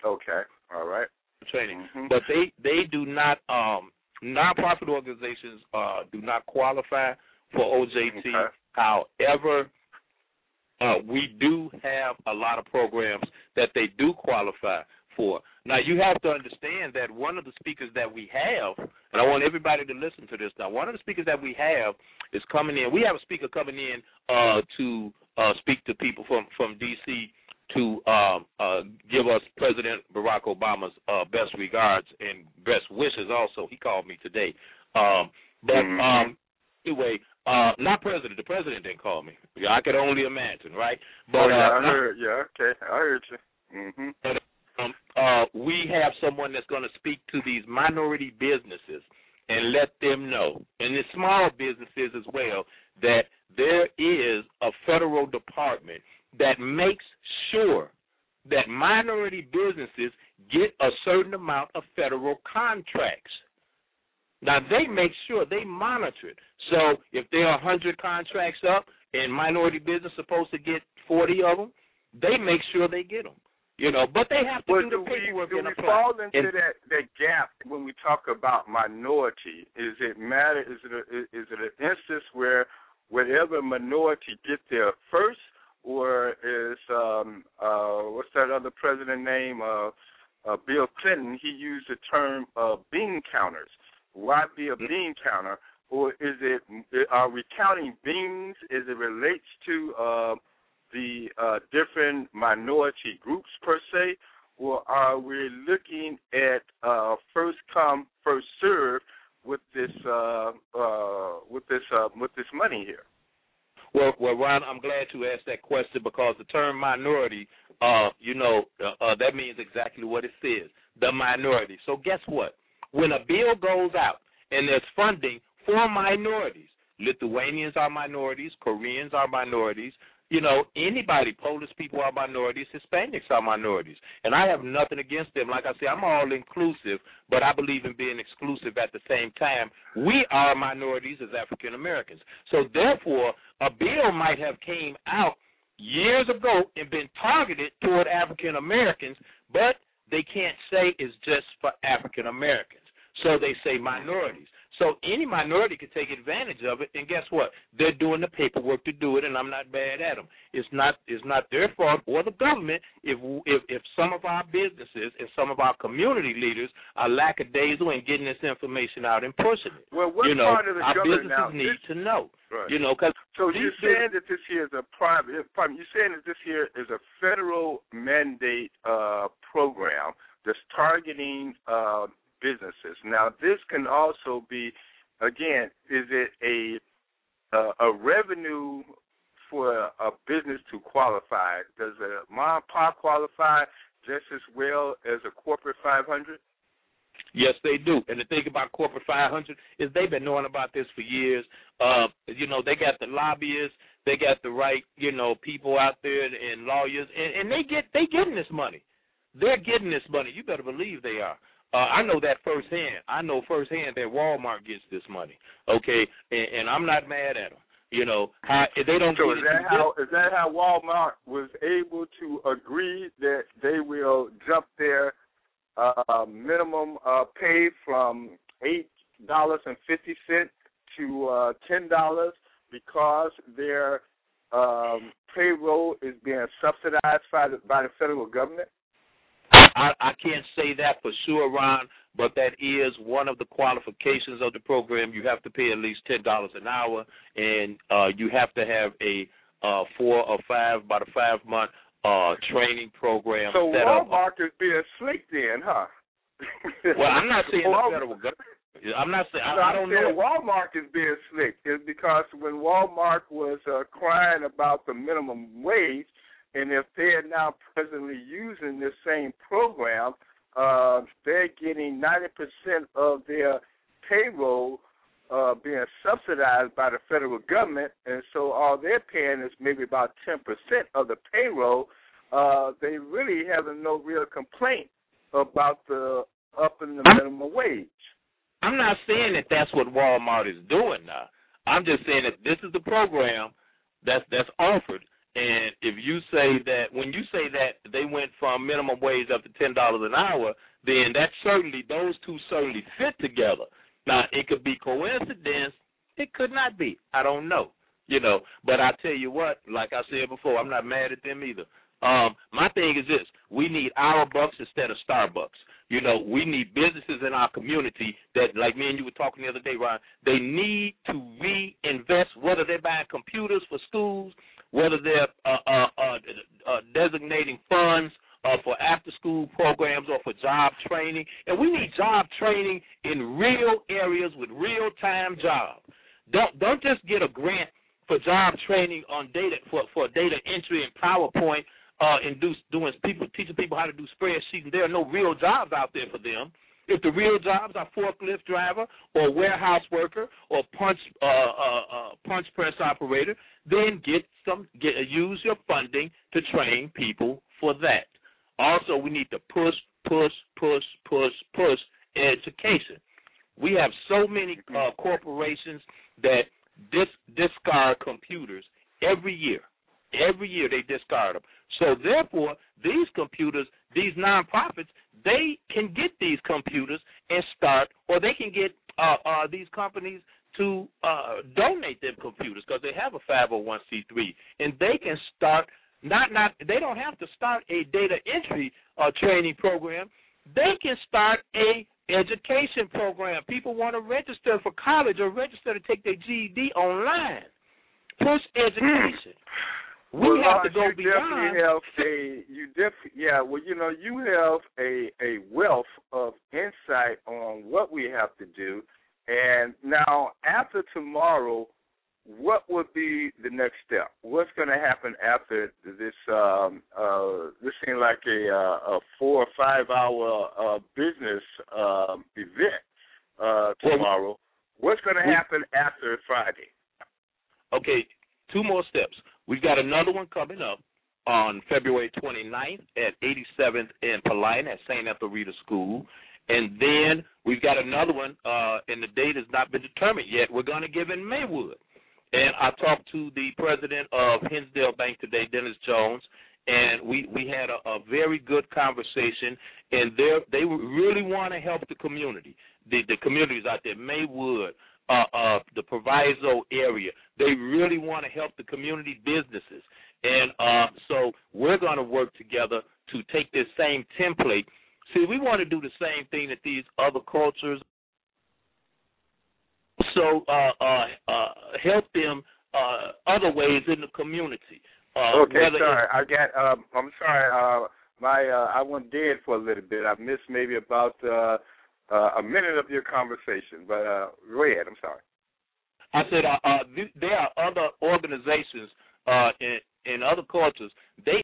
Okay, all right. Training. Mhm. But they they do not um nonprofit organizations uh do not qualify for OJT. Okay. However, uh we do have a lot of programs that they do qualify for. Now you have to understand that one of the speakers that we have, and I want everybody to listen to this now, one of the speakers that we have is coming in. We have a speaker coming in uh to uh speak to people from from DC to um, uh, give us President Barack Obama's uh, best regards and best wishes. Also, he called me today. Um, but Mhm. um, anyway, uh, not president. The president didn't call me. Yeah, I could only imagine, right? But oh, yeah, uh, I heard. Yeah, okay, I heard you. hmm um, uh, we have someone that's going to speak to these minority businesses and let them know, and the small businesses as well, that there is a federal department that makes sure that minority businesses get a certain amount of federal contracts. Now they make sure they monitor it. So if there are 100 contracts up and minority business supposed to get 40 of them, they make sure they get them. You know, but they have to Well, do do the we, paperwork do and we apply. fall into And- that that gap when we talk about minority? Is it matter? Is it a, is it an instance where whatever minority get there first, or is um uh what's that other president name? Uh, uh Bill Clinton. He used the term uh bean counters. Why be a bean counter? Or is it are we counting beans as it relates to uh the uh, different minority groups per se, or are we looking at uh, first come first serve with this uh, uh, with this uh, with this money here? Well, well, Ron, I'm glad you asked that question because the term minority, uh, you know, uh, uh, that means exactly what it says, the minority. So guess what? When a bill goes out and there's funding for minorities, Lithuanians are minorities, Koreans are minorities, You know, anybody, Polish people are minorities, Hispanics are minorities. And I have nothing against them. Like I say, I'm all inclusive, but I believe in being exclusive at the same time. We are minorities as African Americans. So therefore, a bill might have came out years ago and been targeted toward African Americans, but they can't say it's just for African Americans. So they say minorities. So any minority could take advantage of it, and guess what? They're doing the paperwork to do it, and I'm not bad at them. It's not it's not their fault or the government if if if some of our businesses and some of our community leaders are lackadaisical in getting this information out and pushing it. Well, what you know, part of the our government businesses now? need This- to know. Right. You know, cause so you're saying that this here is a private. You're saying that this here is a federal mandate uh, program that's targeting uh, businesses. Now, this can also be, again, is it a uh, a revenue for a, a business to qualify? Does a mom and pop qualify just as well as a corporate 500? Yes, they do. And the thing about Corporate 500 is they've been knowing about this for years. Uh, you know, they got the lobbyists, they got the right, you know, people out there and lawyers, and, and they get they getting this money. They're getting this money. You better believe they are. Uh, I know that firsthand. I know firsthand that Walmart gets this money. Okay, and, and I'm not mad at them. You know, how, if they don't So get is that how is that how Walmart was able to agree that they will jump their uh, minimum uh, pay from eight dollars and fifty cent to uh, ten dollars because their um, payroll is being subsidized by the by the federal government? I, I can't say that for sure, Ron, but that is one of the qualifications of the program. You have to pay at least ten dollars an hour, and uh, you have to have a uh, four or five, about a five month uh, training program So set up. Walmart is being slick then, huh? Well, I'm not saying the federal government. I'm not saying. No, I, I I'm don't know. Walmart is being slick is because when Walmart was uh, crying about the minimum wage, and if they are now presently using this same program, uh, they're getting 90% of their payroll uh, being subsidized by the federal government, and so all they're paying is maybe about 10% of the payroll. Uh, they really having no real complaint about the up in the minimum wage. I'm not saying that that's what Walmart is doing now. I'm just saying that this is the program that's that's offered. And if you say that when you say that they went from minimum wage up to ten dollars an hour, then that certainly those two certainly fit together. Now it could be coincidence, it could not be. I don't know. You know, but I tell you what, like I said before, I'm not mad at them either. Um, my thing is this: we need our bucks instead of Starbucks. You know, we need businesses in our community that, like me and you were talking the other day, Ron. They need to reinvest, whether they're buying computers for schools, whether they're uh, uh, uh, uh, designating funds uh, for after-school programs or for job training, and we need job training in real areas with real-time jobs. Don't don't just get a grant for job training on data for for data entry and PowerPoint uh, and do, doing people teaching people how to do spreadsheets. And there are no real jobs out there for them. If the real jobs are forklift driver or warehouse worker or punch uh, uh, uh, punch press operator, then get some get use your funding to train people for that. Also, we need to push, push, push, push, push education. We have so many uh, corporations that dis- discard computers every year. Every year they discard them. So therefore, these computers, these nonprofits, they can get these computers and start, or they can get uh, uh, these companies to uh, donate them computers because they have a 501c3, and they can start. Not not they don't have to start a data entry uh, training program. They can start a education program. People want to register for college or register to take their GED online. Push education. We well, have to go you beyond. definitely have a you def yeah. Well, you know, you have a a wealth of insight on what we have to do, and now after tomorrow, what would be the next step? What's going to happen after this? Um, uh, this seems like a, uh, a four or five hour uh, business um, event uh, tomorrow. What's going to happen after Friday? Okay, two more steps. We've got another one coming up on February 29th at 87th in Paulina at St. Ethelreda School. And then we've got another one, uh, and the date has not been determined yet. We're going to give in Maywood. And I talked to the president of Hinsdale Bank today, Dennis Jones, and we we had a, a very good conversation. And they they really want to help the community, the the communities out there, Maywood, uh, uh, the Proviso area. They really want to help the community businesses, and uh, so we're going to work together to take this same template. See, we want to do the same thing that these other cultures. So uh, uh, uh, help them uh, other ways in the community. Uh, okay, sorry. I got. Um, I'm sorry. Uh, my uh, I went dead for a little bit. I missed maybe about uh, uh, a minute of your conversation. But uh, go ahead. I'm sorry. I said uh, uh, th- there are other organizations uh, in in other cultures. They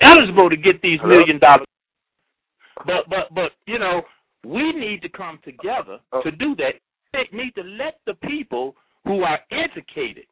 eligible to get these Hello? million dollars. But but but you know we need to come together Oh. to do that. We need to let the people who are educated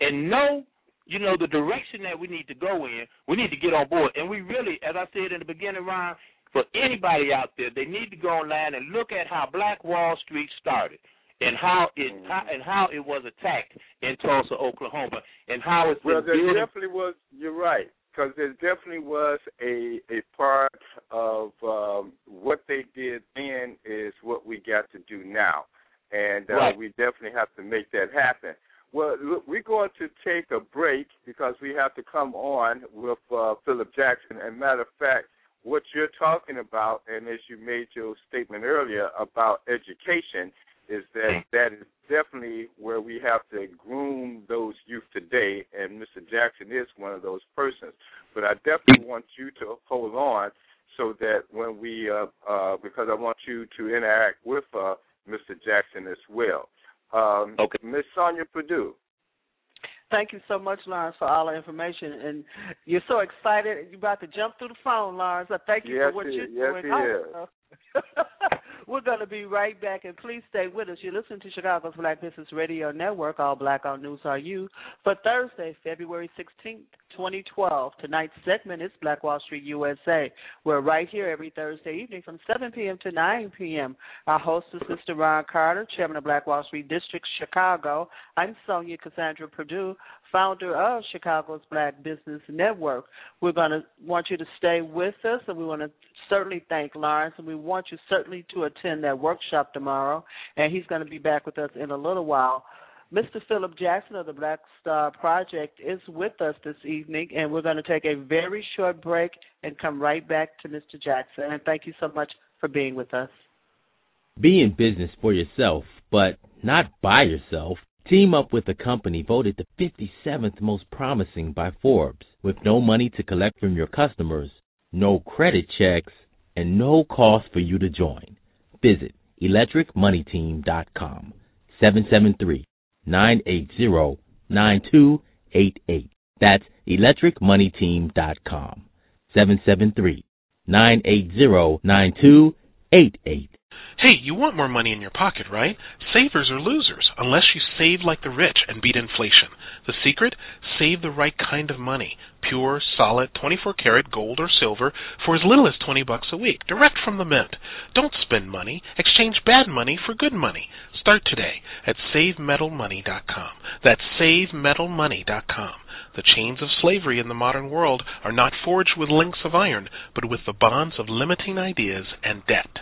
and know you know the direction that we need to go in. We need to get on board, and we really, as I said in the beginning, Ryan, for anybody out there, they need to go online and look at how Black Wall Street started. And how it Mm-hmm. how, and how it was attacked in Tulsa, Oklahoma, and how it's Well, been there building definitely was. You're right, because there definitely was a a part of um, what they did then is what we got to do now, and uh, Right. we definitely have to make that happen. Well, look, we're going to take a break because we have to come on with uh, Phillip Jackson. And matter of fact, what you're talking about, and as you made your statement earlier about education, is that that is definitely where we have to groom those youth today, and Mr. Jackson is one of those persons. But I definitely want you to hold on so that when we, uh, uh, because I want you to interact with uh, Mr. Jackson as well. Um, Okay. Miss Sonja Perdue. Thank you so much, Lawrence, for all the information. And you're so excited. You're about to jump through the phone, Lawrence. I thank you Yes, for what you're yes, doing. he Oh, We're going to be right back, and please stay with us. You're listening to Chicago's Black Business Radio Network. All Black on News are you for Thursday, February 16th, 2012. Tonight's segment is Black Wall Street USA. We're right here every Thursday evening from 7 p.m. to 9 p.m. Our host is Mr. Ron Carter, Chairman of Black Wall Street District, Chicago. I'm Sonja Cassandra Perdue, founder of Chicago's Black Business Network. We're going to want you to stay with us, and we want to certainly thank Lawrence, and we want you certainly to attend that workshop tomorrow, and he's going to be back with us in a little while. Mr. Phillip Jackson of the Black Star Project is with us this evening, and we're going to take a very short break and come right back to Mr. Jackson. And thank you so much for being with us. Be in business for yourself, but not by yourself. Team up with a company voted the 57th most promising by Forbes, with no money to collect from your customers, no credit checks, and no cost for you to join. Visit electricmoneyteam.com 773-980-9288. That's electricmoneyteam.com 773-980-9288. Hey, you want more money in your pocket, right? Savers are losers unless you save like the rich and beat inflation. The secret? Save the right kind of money. Pure, solid, 24 karat gold or silver for as little as 20 bucks a week, direct from the mint. Don't spend money. Exchange bad money for good money. Start today at savemetalmoney.com. That's savemetalmoney.com. The chains of slavery in the modern world are not forged with links of iron, but with the bonds of limiting ideas and debt.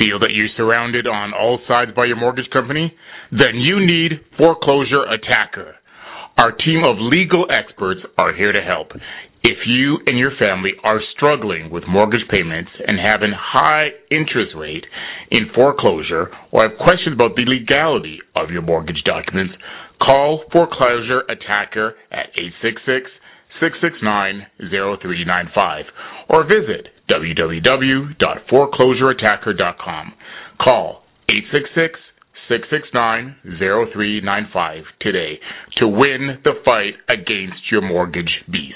Feel that you're surrounded on all sides by your mortgage company? Then you need Foreclosure Attacker. Our team of legal experts are here to help. If you and your family are struggling with mortgage payments and have a high interest rate in foreclosure or have questions about the legality of your mortgage documents, call Foreclosure Attacker at 866 669 0395 or visit www.foreclosureattacker.com. Call 866-669-0395 today to win the fight against your mortgage beast.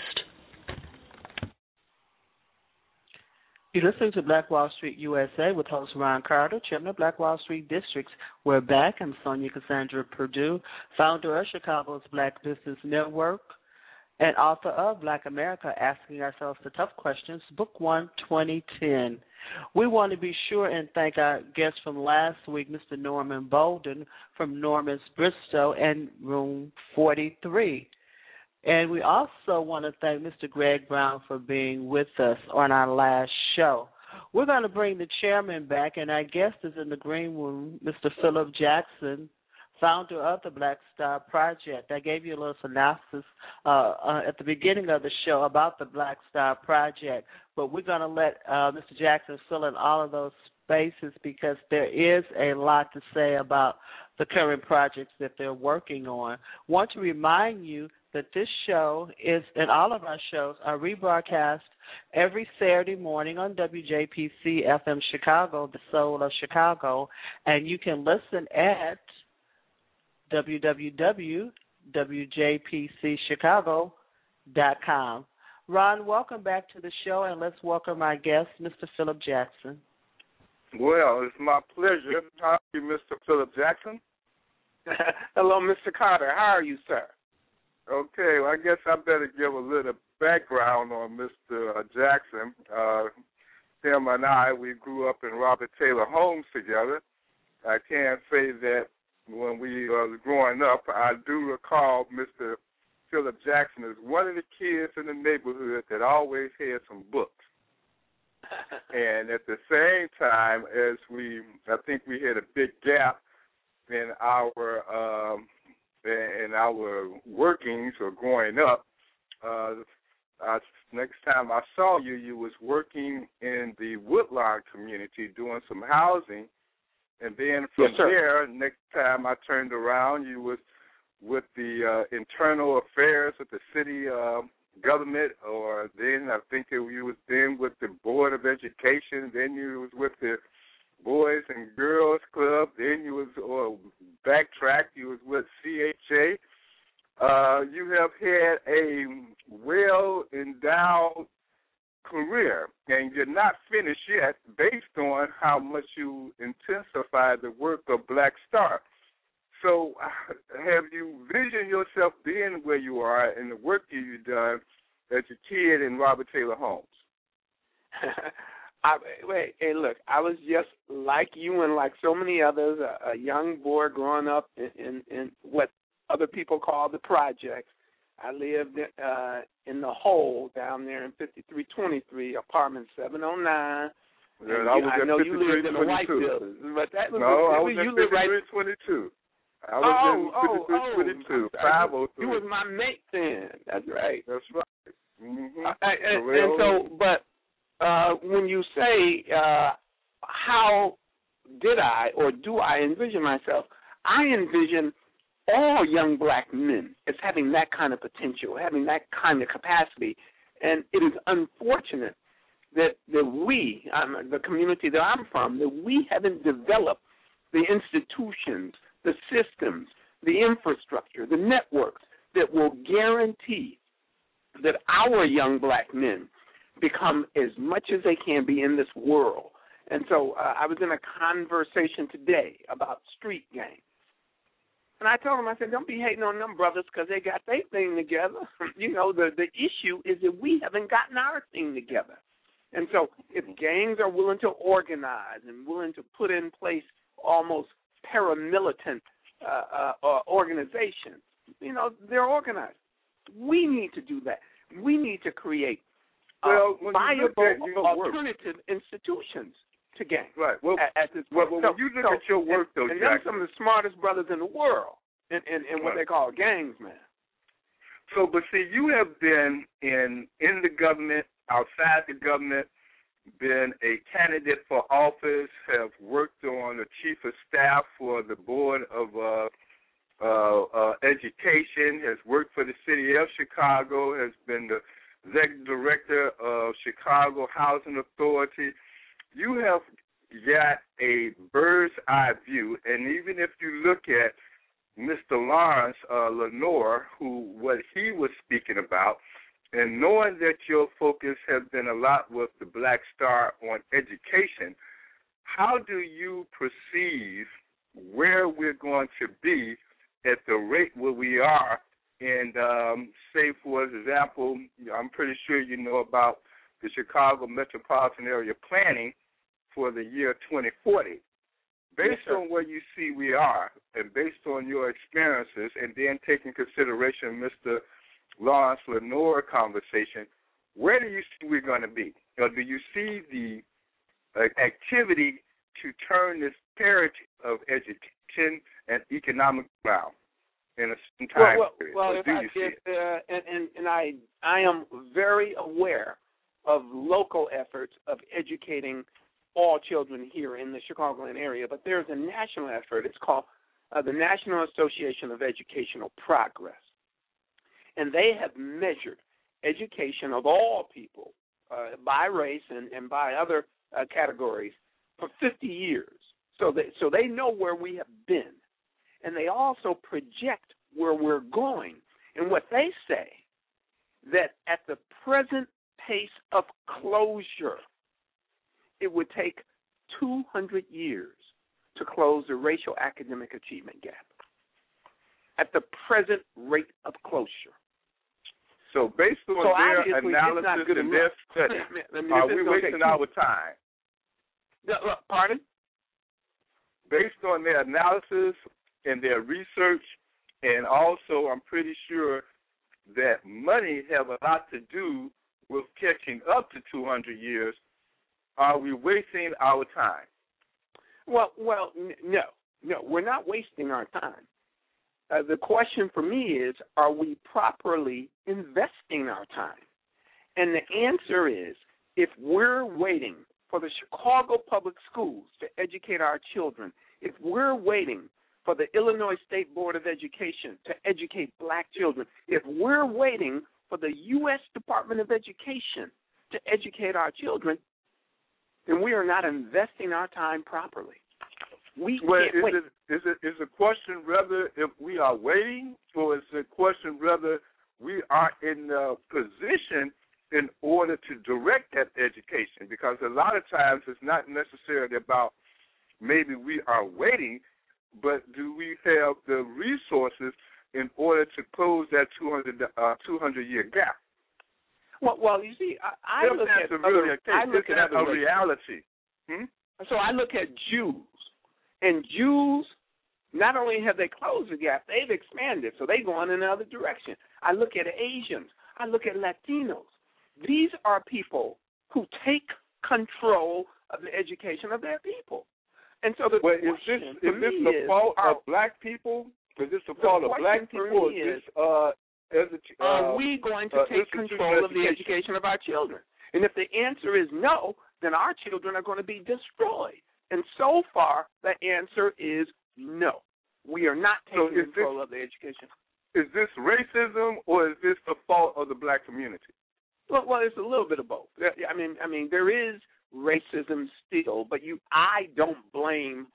You're listening to Black Wall Street USA with host Ron Carter, chairman of Black Wall Street Districts. We're back. I'm Sonja Cassandra Perdue, founder of Chicago's Black Business Network and author of Black America Asking Ourselves the Tough Questions, Book One, 2010. We want to be sure and thank our guest from last week, Mr. Norman Bolden from Norman's Bistro and Room 43. And we also want to thank Mr. Greg Brown for being with us on our last show. We're going to bring the chairman back, and our guest is in the green room, Mr. Phillip Jackson, founder of the Black Star Project. I gave you a little synopsis uh, uh, at the beginning of the show about the Black Star Project, but we're going to let uh, Mr. Jackson fill in all of those spaces because there is a lot to say about the current projects that they're working on. Want to remind you that this show is, and all of our shows are rebroadcast every Saturday morning on WJPC FM Chicago, the soul of Chicago, and you can listen at www.wjpcchicago.com. Ron, welcome back to the show, and let's welcome our guest, Mr. Phillip Jackson. Well, it's my pleasure. How are you, Mr. Phillip Jackson? Hello, Mr. Carter. How are you, sir? Okay, well, I guess I better give a little background on Mr. Jackson. Uh, him and I, we grew up in Robert Taylor homes together. I can't say that when we were growing up, I do recall Mr. Phillip Jackson as one of the kids in the neighborhood that always had some books. and at the same time as we, I think we had a big gap in our um, in our workings or growing up. Uh, I, next time I saw you, you was working in the Woodlawn community doing some housing, and then from yes, there, next time I turned around, you was with the uh, internal affairs with the city uh, government, or then I think it, you was then with the board of education. Then you was with the Boys and Girls Club. Then you was or backtrack. You was with CHA. Uh, you have had a well endowed career, and you're not finished yet, based on how much you intensify the work of Black Star. So, uh, have you visioned yourself being where you are and the work that you've done as a kid in Robert Taylor Homes? I, wait, hey, look, I was just like you and like so many others, a, a young boy growing up in, in, in what other people call the projects. I lived uh, in the hole down there in 5323, apartment 709. Yeah, and I, you, was I know you lived in a white 5322. building, but that was No, I was you at lived right 5322. I was oh, in oh, 5322, oh, I'm 503. You was my mate then. That's right. That's right. Mm-hmm. Uh, and, and so, but uh, when you say uh, how did I or do I envision myself, I envision all young black men as having that kind of potential, having that kind of capacity, and it is unfortunate that that we, um, the community that I'm from, that we haven't developed the institutions, the systems, the infrastructure, the networks that will guarantee that our young black men become as much as they can be in this world. And so uh, I was in a conversation today about street gangs. And I told him, I said, don't be hating on them brothers because they got their thing together. you know, the, the issue is that we haven't gotten our thing together. And so if gangs are willing to organize and willing to put in place almost paramilitant uh, uh, uh, organizations, you know, they're organized. We need to do that. We need to create uh, Well, when you look viable at your work- alternative institutions to. Right. Well, at, at this well, well, So- when you look so- at your work, though, and, and them Jackson- some of the smartest brothers in the world in, in, in what Right. they call gangs, man. So, but see, you have been in in the government, outside the government, been a candidate for office, have worked on the chief of staff for the board of uh, uh, uh, education, has worked for the city of Chicago, has been the executive director of Chicago Housing Authority. You have got a bird's eye view, and even if you look at Mr. Lawrence uh, LeNoir, who what he was speaking about, and knowing that your focus has been a lot with the Black Star on education, how do you perceive where we're going to be at the rate where we are? And um, say, for example, I'm pretty sure you know about the Chicago metropolitan area planning for the year 2040. Based Yes, on where you see we are, and based on your experiences, and then taking consideration Mr. Lawrence LeNoir conversation, where do you see we're going to be? Or do you see the uh, activity to turn this parity of education and economic around in a certain time well, period? well, if do I, you see if, uh, and, and and I I am very aware of local efforts of educating all children here in the Chicagoland area, but there's a national effort. It's called uh, the National Association of Educational Progress, and they have measured education of all people uh, by race and, and by other uh, categories for 50 years. So they so they know where we have been, and they also project where we're going. And what they say that at the present pace of closure, it would take 200 years to close the racial academic achievement gap. At the present rate of closure. So based on So their obviously, it's not analysis and their study, I mean, are we wasting our time? No, uh, Pardon? Based on their analysis and their research, and also I'm pretty sure that money have a lot to do with catching up to 200 years. Are we wasting our time? Well, well, n- no, no, we're not wasting our time. Uh, the question for me is, are we properly investing our time? And the answer is, if we're waiting for the Chicago Public Schools to educate our children, if we're waiting for the Illinois State Board of Education to educate black children, if we're waiting for the U.S. Department of Education to educate our children, then we are not investing our time properly. We Well, is wait. it is it is the question whether if we are waiting, or is a question whether we are in the position in order to direct that education? Because a lot of times it's not necessarily about maybe we are waiting, but do we have the resources in order to close that 200 uh, 200 year gap? Well, well, you see, I, I look at a really a case, I look at a reality? Hmm? So I look at Jews, and Jews not only have they closed the gap, they've expanded, so they go in another direction. I look at Asians, I look at Latinos. These are people who take control of the education of their people. And so the Well, is this is this the fault of black people? Is this the fault of black people? Is is, this uh, as a, uh, are we going to uh, take control of the education? of our children? And if the answer is no, then our children are going to be destroyed. And so far, the answer is no. We are not So taking this- control of the education. Is this racism or is this the fault of the black community? Well, well, it's a little bit of both. I mean, I mean, there is racism still, but you, I don't blame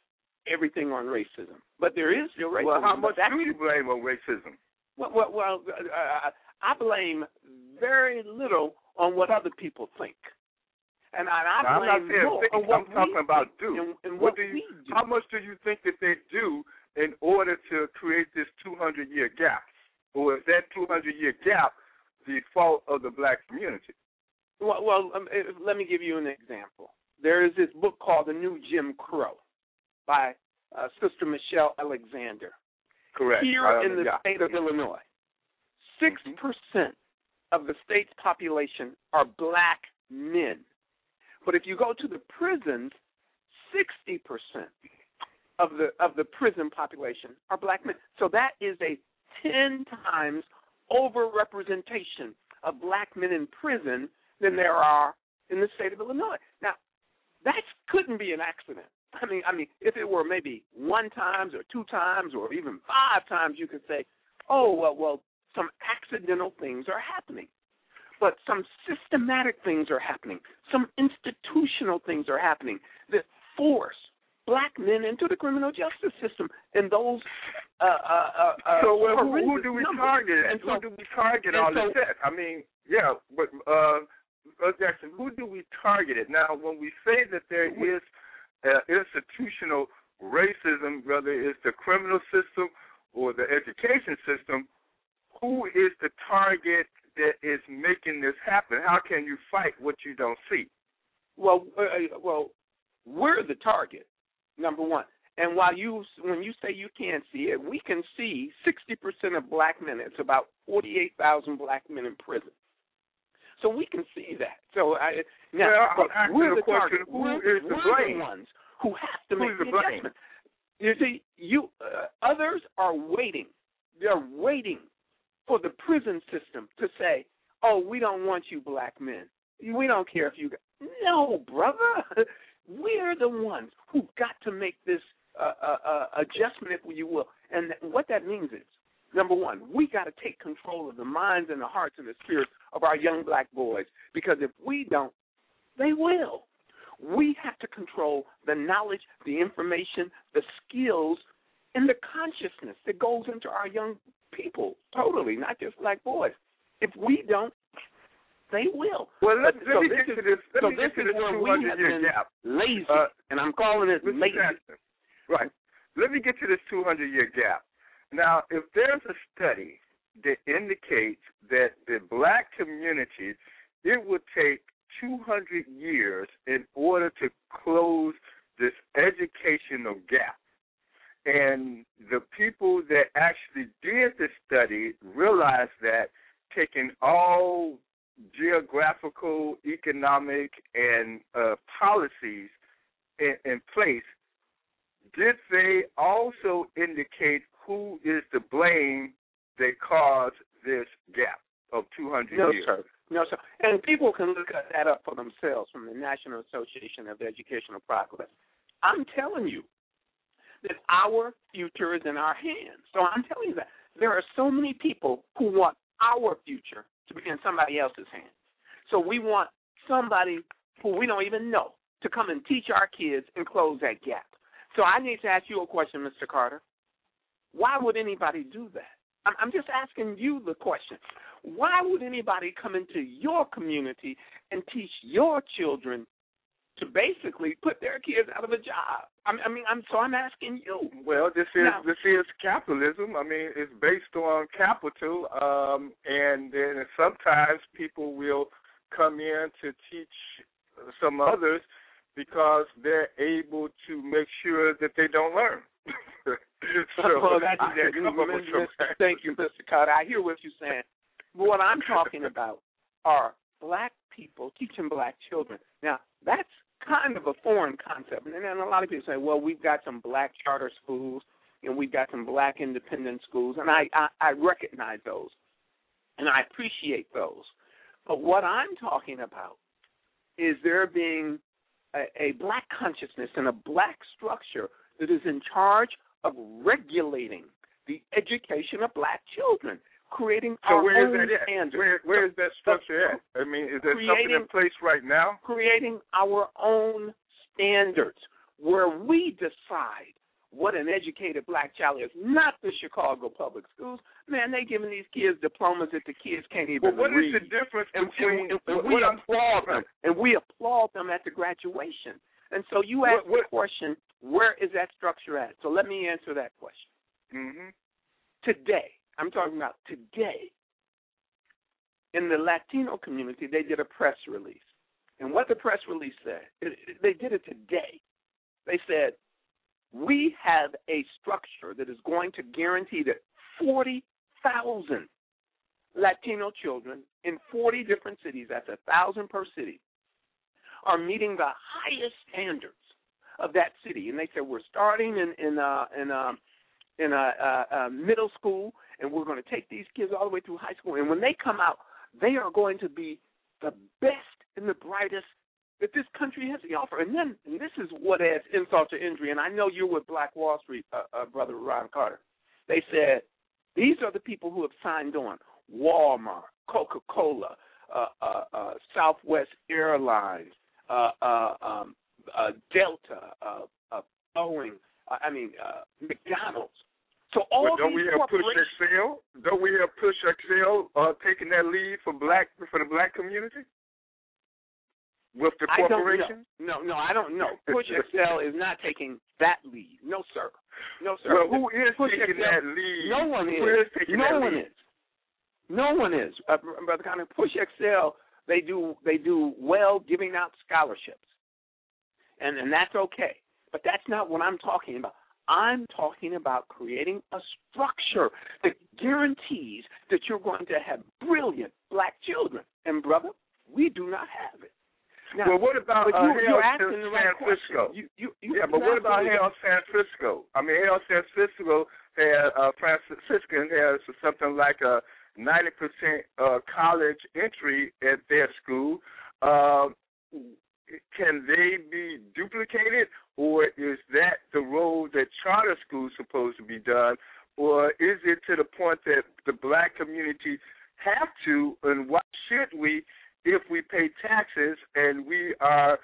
everything on racism. But there is still racism. Well, how much do you blame on racism? Well, well, well uh, I blame very little on what other people think, and I, I Now, I'm not blame saying more think, on what I'm talking about do. and, and what what do you, do. How much do you think that they do in order to create this 200 year gap? Or is that 200 year gap the fault of the black community? Well, well um, eh, let me give you an example. There is this book called The New Jim Crow by uh, Sister Michelle Alexander. Correct. Here I in the yeah. state of Illinois, 6% mm-hmm. percent of the state's population are black men. But if you go to the prisons, 60% of the of the prison population are black men. So that is a 10 times overrepresentation of black men in prison than there are in the state of Illinois. Now, that couldn't be an accident. I mean, I mean, if it were maybe one times or two times or even five times, you could say, "Oh, well, well, some accidental things are happening." But some systematic things are happening. Some institutional things are happening that force black men into the criminal justice system, and those. Uh, uh, uh, uh, so well, who, who do we numbers. target? And so, who do we target all so- this? I mean, yeah, but uh, uh, Jackson, who do we target it? Now, when we say that there is uh, institutional racism, whether it's the criminal system or the education system, who is the target that is making this happen? How can you fight what you don't see? Well, uh, well, we're the target, number one. And while you, when you say you can't see it, we can see 60% of black men. It's about 48,000 black men in prison. So we can see that. So I now, Well, I'm we're the the question, who we're, is to we're blame? the ones who have to make the blame? adjustment. You see, you uh, others are waiting. They're waiting for the prison system to say, "Oh, we don't want you, black men. We don't care if you." No, brother. We're the ones who got to make this uh, uh, uh, adjustment, if you will. And what that means is, number one, we got to take control of the minds and the hearts and the spirits of our young black boys. Because if we don't, they will. We have to control the knowledge, the information, the skills, and the consciousness that goes into our young people. Totally, not just black boys. If we don't, they will. Well, let, let so me this get to is- this. Let so me this get to is this where we 200 have year been gap. lazy, Uh, and I'm calling it Mr. lazy. Jackson, right. Let me get to this 200 year gap. Now, if there's a study that indicates that the black community, it would take 200 years in order to close this educational gap. And the people that actually did the study realized that taking all geographical, economic, and uh, policies in, in place, did they also indicate who is to blame that caused this gap of 200 No, years? sir. No, sir. And people can look that up for themselves from the National Association of Educational Progress. I'm telling you that our future is in our hands. So I'm telling you that there are so many people who want our future to be in somebody else's hands. So we want somebody who we don't even know to come and teach our kids and close that gap. So I need to ask you a question, Mr. Carter. Why would anybody do that? I'm, I'm just asking you the question. Why would anybody come into your community and teach your children to basically put their kids out of a job? I mean, I mean I'm so I'm asking you. Well, this is Now- this is capitalism. I mean, it's based on capital, um, and then sometimes people will come in to teach some others because they're able to make sure that they don't learn. so well, that's I can come up with some- Thank you, Mr. Carter. I hear what you're saying. But what I'm talking about are black people teaching black children. Now, that's kind of a foreign concept. And then a lot of people say, well, we've got some black charter schools and we've got some black independent schools, and I, I, I recognize those and I appreciate those. But what I'm talking about is there being a, a black consciousness and a black structure that is in charge of regulating the education of black children, creating So our where is own that standards. Where where is that structure at? I mean, is there something in place right now? creating our own standards where we decide what an educated black child is, not the Chicago public schools. Man, they giving these kids diplomas that the kids can't even But what is read. the difference and, between and, and what we applaud them, and we applaud them at the graduation. And so you ask What- what- the question, where is that structure at? So let me answer that question. Mm-hmm. Today, I'm talking about today, in the Latino community, they did a press release. And what the press release said, it, it- they did it today. They said, we have a structure that is going to guarantee that 40,000 Latino children in 40 different cities, that's a thousand per city, are meeting the highest standards of that city. And they said we're starting in in uh, in um, in a, middle school, and we're going to take these kids all the way through high school. And when they come out, they are going to be the best and the brightest that this country has to offer. And then, and this is what adds insult to injury. And I know you're with Black Wall Street, uh, uh, brother Ron Carter. They said these are the people who have signed on: Walmart, Coca-Cola, uh, uh, uh, Southwest Airlines, uh, uh, um, uh, Delta, uh, uh, Boeing, uh, I mean uh, McDonald's. So all well, don't these we have Push Excel? Don't we have Push Excel uh, taking that lead for black for the black community with the corporation? No, no, I don't know. Push Excel is not taking that lead. No, sir. No, sir. Well, who is Push taking Excel? that lead? No one is. Who is taking no that one lead? is. No one is. Uh, Brother Connor, Push Excel. They do. They do well giving out scholarships and and that's okay. But that's not what I'm talking about. I'm talking about creating a structure that guarantees that you're going to have brilliant black children. And brother, we do not have it. Now, well, what about uh, you, Hale San right Francisco? You, you, yeah, but what about Hale San Francisco? I mean, Hale San Francisco has uh, Franciscan has something like a ninety percent uh, college entry at their school. Uh, can they be duplicated, or is that the role that charter schools supposed to be done, or is it to the point that the black community have to, and why should we, if we pay taxes and we are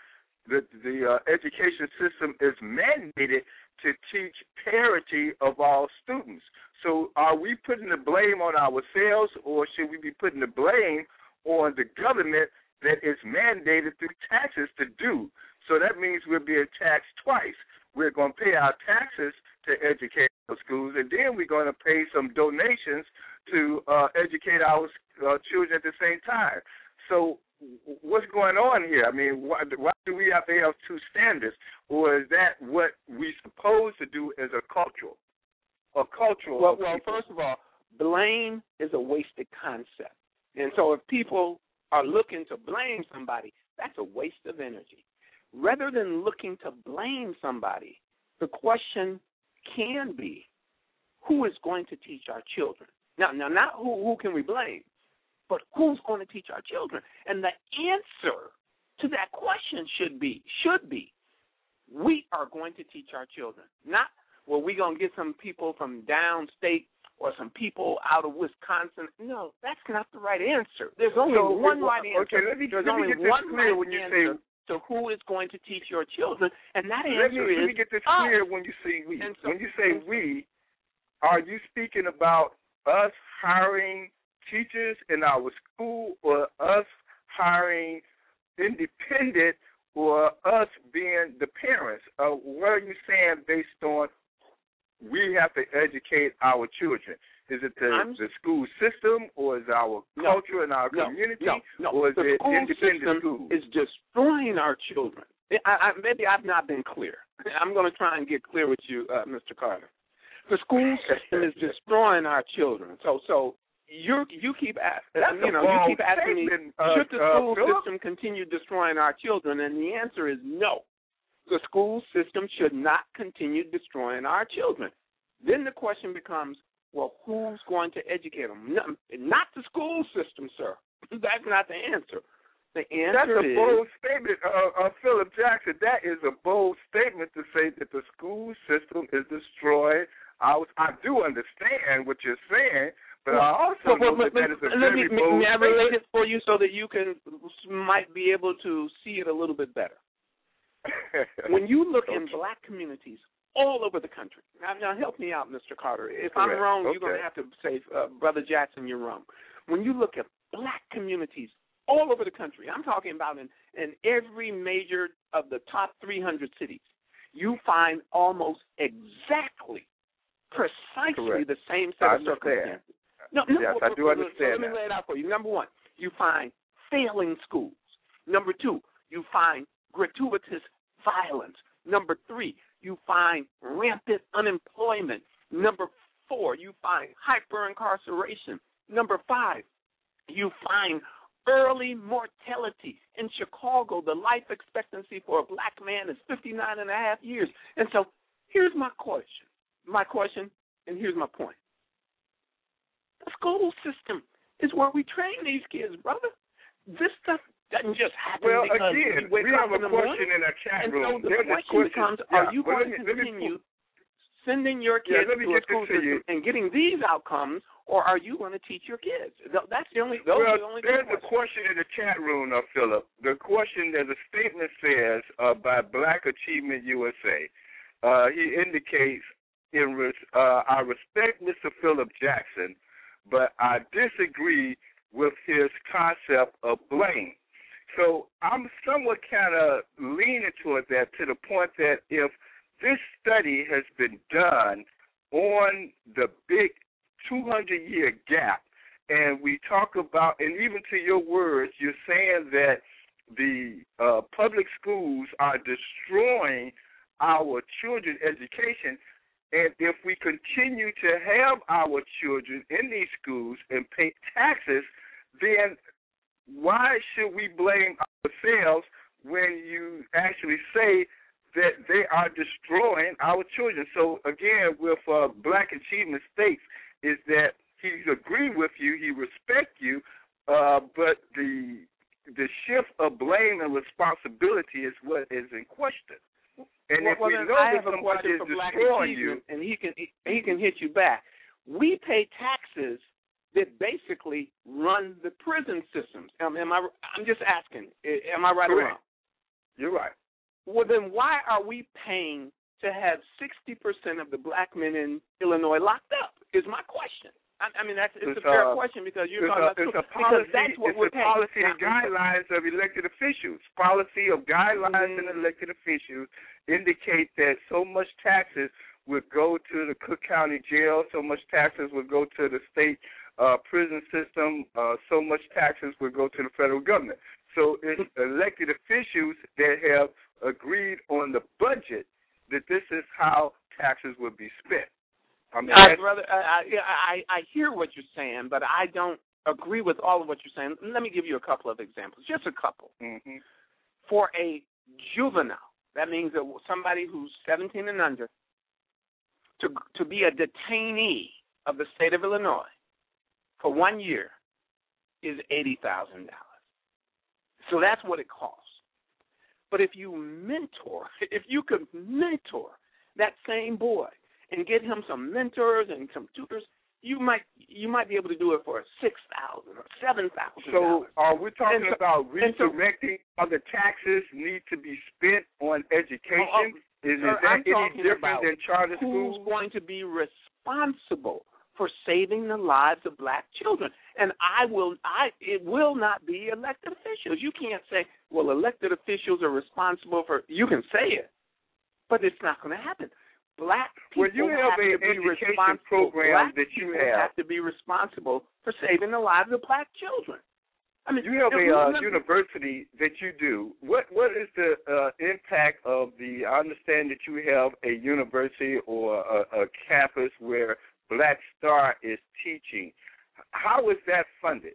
the the uh, education system is mandated to teach parity of all students. So, are we putting the blame on ourselves, or should we be putting the blame on the government that is mandated through taxes to do? So that means we're being taxed twice. We're going to pay our taxes to educate our schools, and then we're going to pay some donations to uh, educate our uh, children at the same time. So what's going on here? I mean, why, why do we have to have two standards, or is that what we supposed to do as a cultural, a cultural? Well, well, people? first of all, blame is a wasted concept, and so if people are looking to blame somebody, that's a waste of energy. Rather than looking to blame somebody, the question can be, who is going to teach our children? Now, now, not who who can we blame, but who's going to teach our children? And the answer to that question should be should be we are going to teach our children. Not well, we're going to get some people from downstate or some people out of Wisconsin. No, that's not the right answer. There's only So, one right answer. okay, let me- There's let me only get this one clear right when you answer say- to who is going to teach your children, and that let answer me, is let me get this us. clear when you say we. So- when you say we, are you speaking about us hiring teachers in our school, or us hiring independent, or us being the parents? Uh, what are you saying based on we have to educate our children? Is it the, I'm- the school system, or is it our No. culture and our community, no, no. or is the it school independent system schools? is destroying our children. I, I, maybe I've not been clear. I'm going to try and get clear with you, uh, Mr. Carter. The school system is destroying our children. So, so you you keep asking, That's you know, you keep asking me, uh, should the uh, school Phillip? system continue destroying our children? And the answer is no. The school system should not continue destroying our children. Then the question becomes, well, who's going to educate them? No, not the school system, sir. That's not the answer. The answer That's a is bold statement, uh, uh, Phillip Jackson. That is a bold statement to say that the school system is destroyed. I, was, I do understand what you're saying, but I also Well, know well, that that is a let very me, bold may I relate statement. it for you so that you can might be able to see it a little bit better. when you look in black communities all over the country, now, now help me out, Mr. Carter. If I'm Correct. wrong, you're going to have to say, uh, Brother Jackson, you're wrong. When you look at black communities all over the country, I'm talking about in, in every major of the top 300 cities, you find almost exactly, precisely Correct. the same set I of circumstances. No, no, Yes, well, I do understand So let me lay it out for you. Number one, you find failing schools. Number two, you find gratuitous violence. Number three, you find rampant unemployment. Number four, you find hyper incarceration. Number five, you find early mortality. In Chicago, the life expectancy for a black man is 59 and a half years. And so here's my question. My question, and here's my point. The school system is where we train these kids, brother. This stuff doesn't just happen Well, because again, we have a question in our chat and room. so the There's a question becomes: yeah, Are you well, going me- to continue sending your kids me to a school system and getting these outcomes, or are you going to teach your kids? That's the only. Those well, the only there's a question in the chat room, uh, Phillip. The question, there's a statement says uh, by Black Achievement USA. Uh, he indicates, in res- uh, I respect Mr. Phillip Jackson, but I disagree with his concept of blame. So I'm somewhat kind of leaning toward that to the point that if this study has been done on the big 200 year gap, and we talk about, and even to your words, you're saying that the uh, public schools are destroying our children's education. And if we continue to have our children in these schools and pay taxes, then why should we blame ourselves when you actually say that they are destroying our children? So again, with uh, Black Achievement States, is that he's agree with you, he respect you, uh, but the the shift of blame and responsibility is what is in question. And well, if well, we know I that somebody is Black destroying you, and he can he, he can hit you back. We pay taxes that basically run the prison systems. Am, am I? I'm just asking. Am I right or wrong? you're right. Well, then why are we paying to have 60% of the black men in Illinois locked up? Is my question. I, I mean, that's it's, It's, a fair uh, question because you're talking a, about it's a because policy. that's what it's we're a paying. policy and guidelines of elected officials. Policy of guidelines Mm-hmm. and elected officials indicate that so much taxes would go to the Cook County Jail, so much taxes would go to the state uh, prison system, uh, so much taxes would go to the federal government. So it's elected officials that have agreed on the budget that this is how taxes would be spent. I mean, I, brother, I, I I hear what you're saying, but I don't agree with all of what you're saying. Let me give you a couple of examples, just a couple. Mhm. For a juvenile, that means that somebody who's 17 and under, to to be a detainee of the state of Illinois for one year is eighty thousand dollars. So that's what it costs. But if you mentor, if you could mentor that same boy and get him some mentors and some tutors, you might you might be able to do it for six thousand or seven thousand. So uh, are we talking so- about and so- redirecting other taxes need to be spent on education? Oh, oh, is, is Sir, that I'm any different than charter who's schools? going to be responsible for saving the lives of black children? And I will I it will not be elected officials. You can't say, well, elected officials are responsible for you can say it, but it's not gonna happen. Black people Well, you have have a to be education responsible. program black that you people have. to be responsible for saving the lives of black children. I mean, You have a uh, university that you do. What what is the uh, impact of the? I understand that you have a university or a, a campus where Black Star is teaching. How is that funded?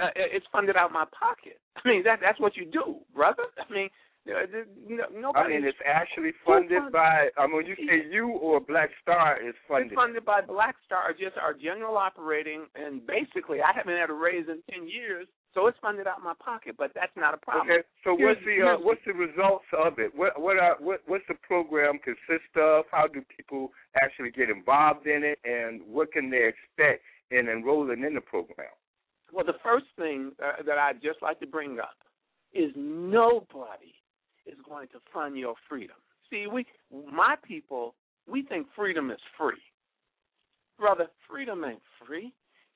uh, it's funded out of my pocket. I mean, that that's what you do, brother. I mean, no, nobody. I mean, it's actually Who funded by. I mean, you say you or Black Star is funded. It's funded by Black Star, just our general operating, and basically, I haven't had a raise in ten years, so it's funded out of my pocket. But that's not a problem. Okay, so Here's- what's the uh, what's the results of it? What what are what what's the program consist of? How do people actually get involved in it, and what can they expect in enrolling in the program? Well, the first thing uh, that I'd just like to bring up is nobody is going to fund your freedom. See, we, my people, we think freedom is free. Brother, freedom ain't free.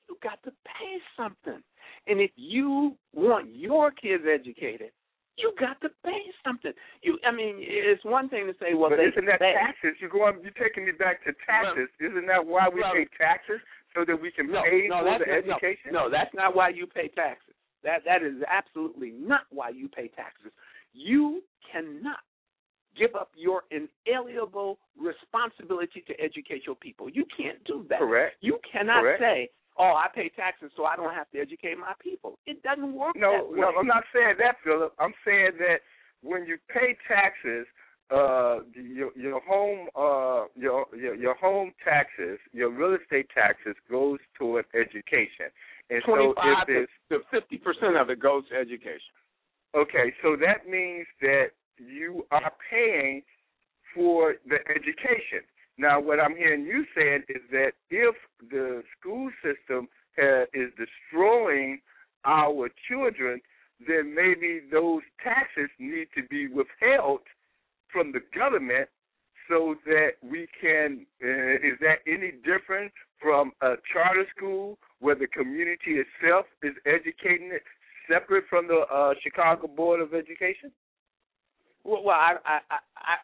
You got to pay something. And if you want your kids educated, you got to pay something. You, I mean, it's one thing to say, well, but they, isn't that they, taxes? You're going. You're taking me back to taxes. isn't that why we well- pay taxes so that we can no, pay no, for the not- no, education? No, that's not why you pay taxes. That that is absolutely not why you pay taxes. You cannot give up your inalienable responsibility to educate your people. You can't do that. Correct. You cannot Correct. say, "Oh, I pay taxes, so I don't have to educate my people." It doesn't work No, that way. no, I'm not saying that, Phillip. I'm saying that when you pay taxes, uh, your your home uh your your your home taxes, your real estate taxes goes toward education, and so Twenty-five if it's to fifty percent of it goes to education. okay, so that means that you are paying for the education. Now, what I'm hearing you saying is that if the school system ha is destroying our children, then maybe those taxes need to be withheld from the government so that we can. Uh, is that any different from a charter school where the community itself is educating it separate from the uh, Chicago Board of Education? Well, well I, I, I,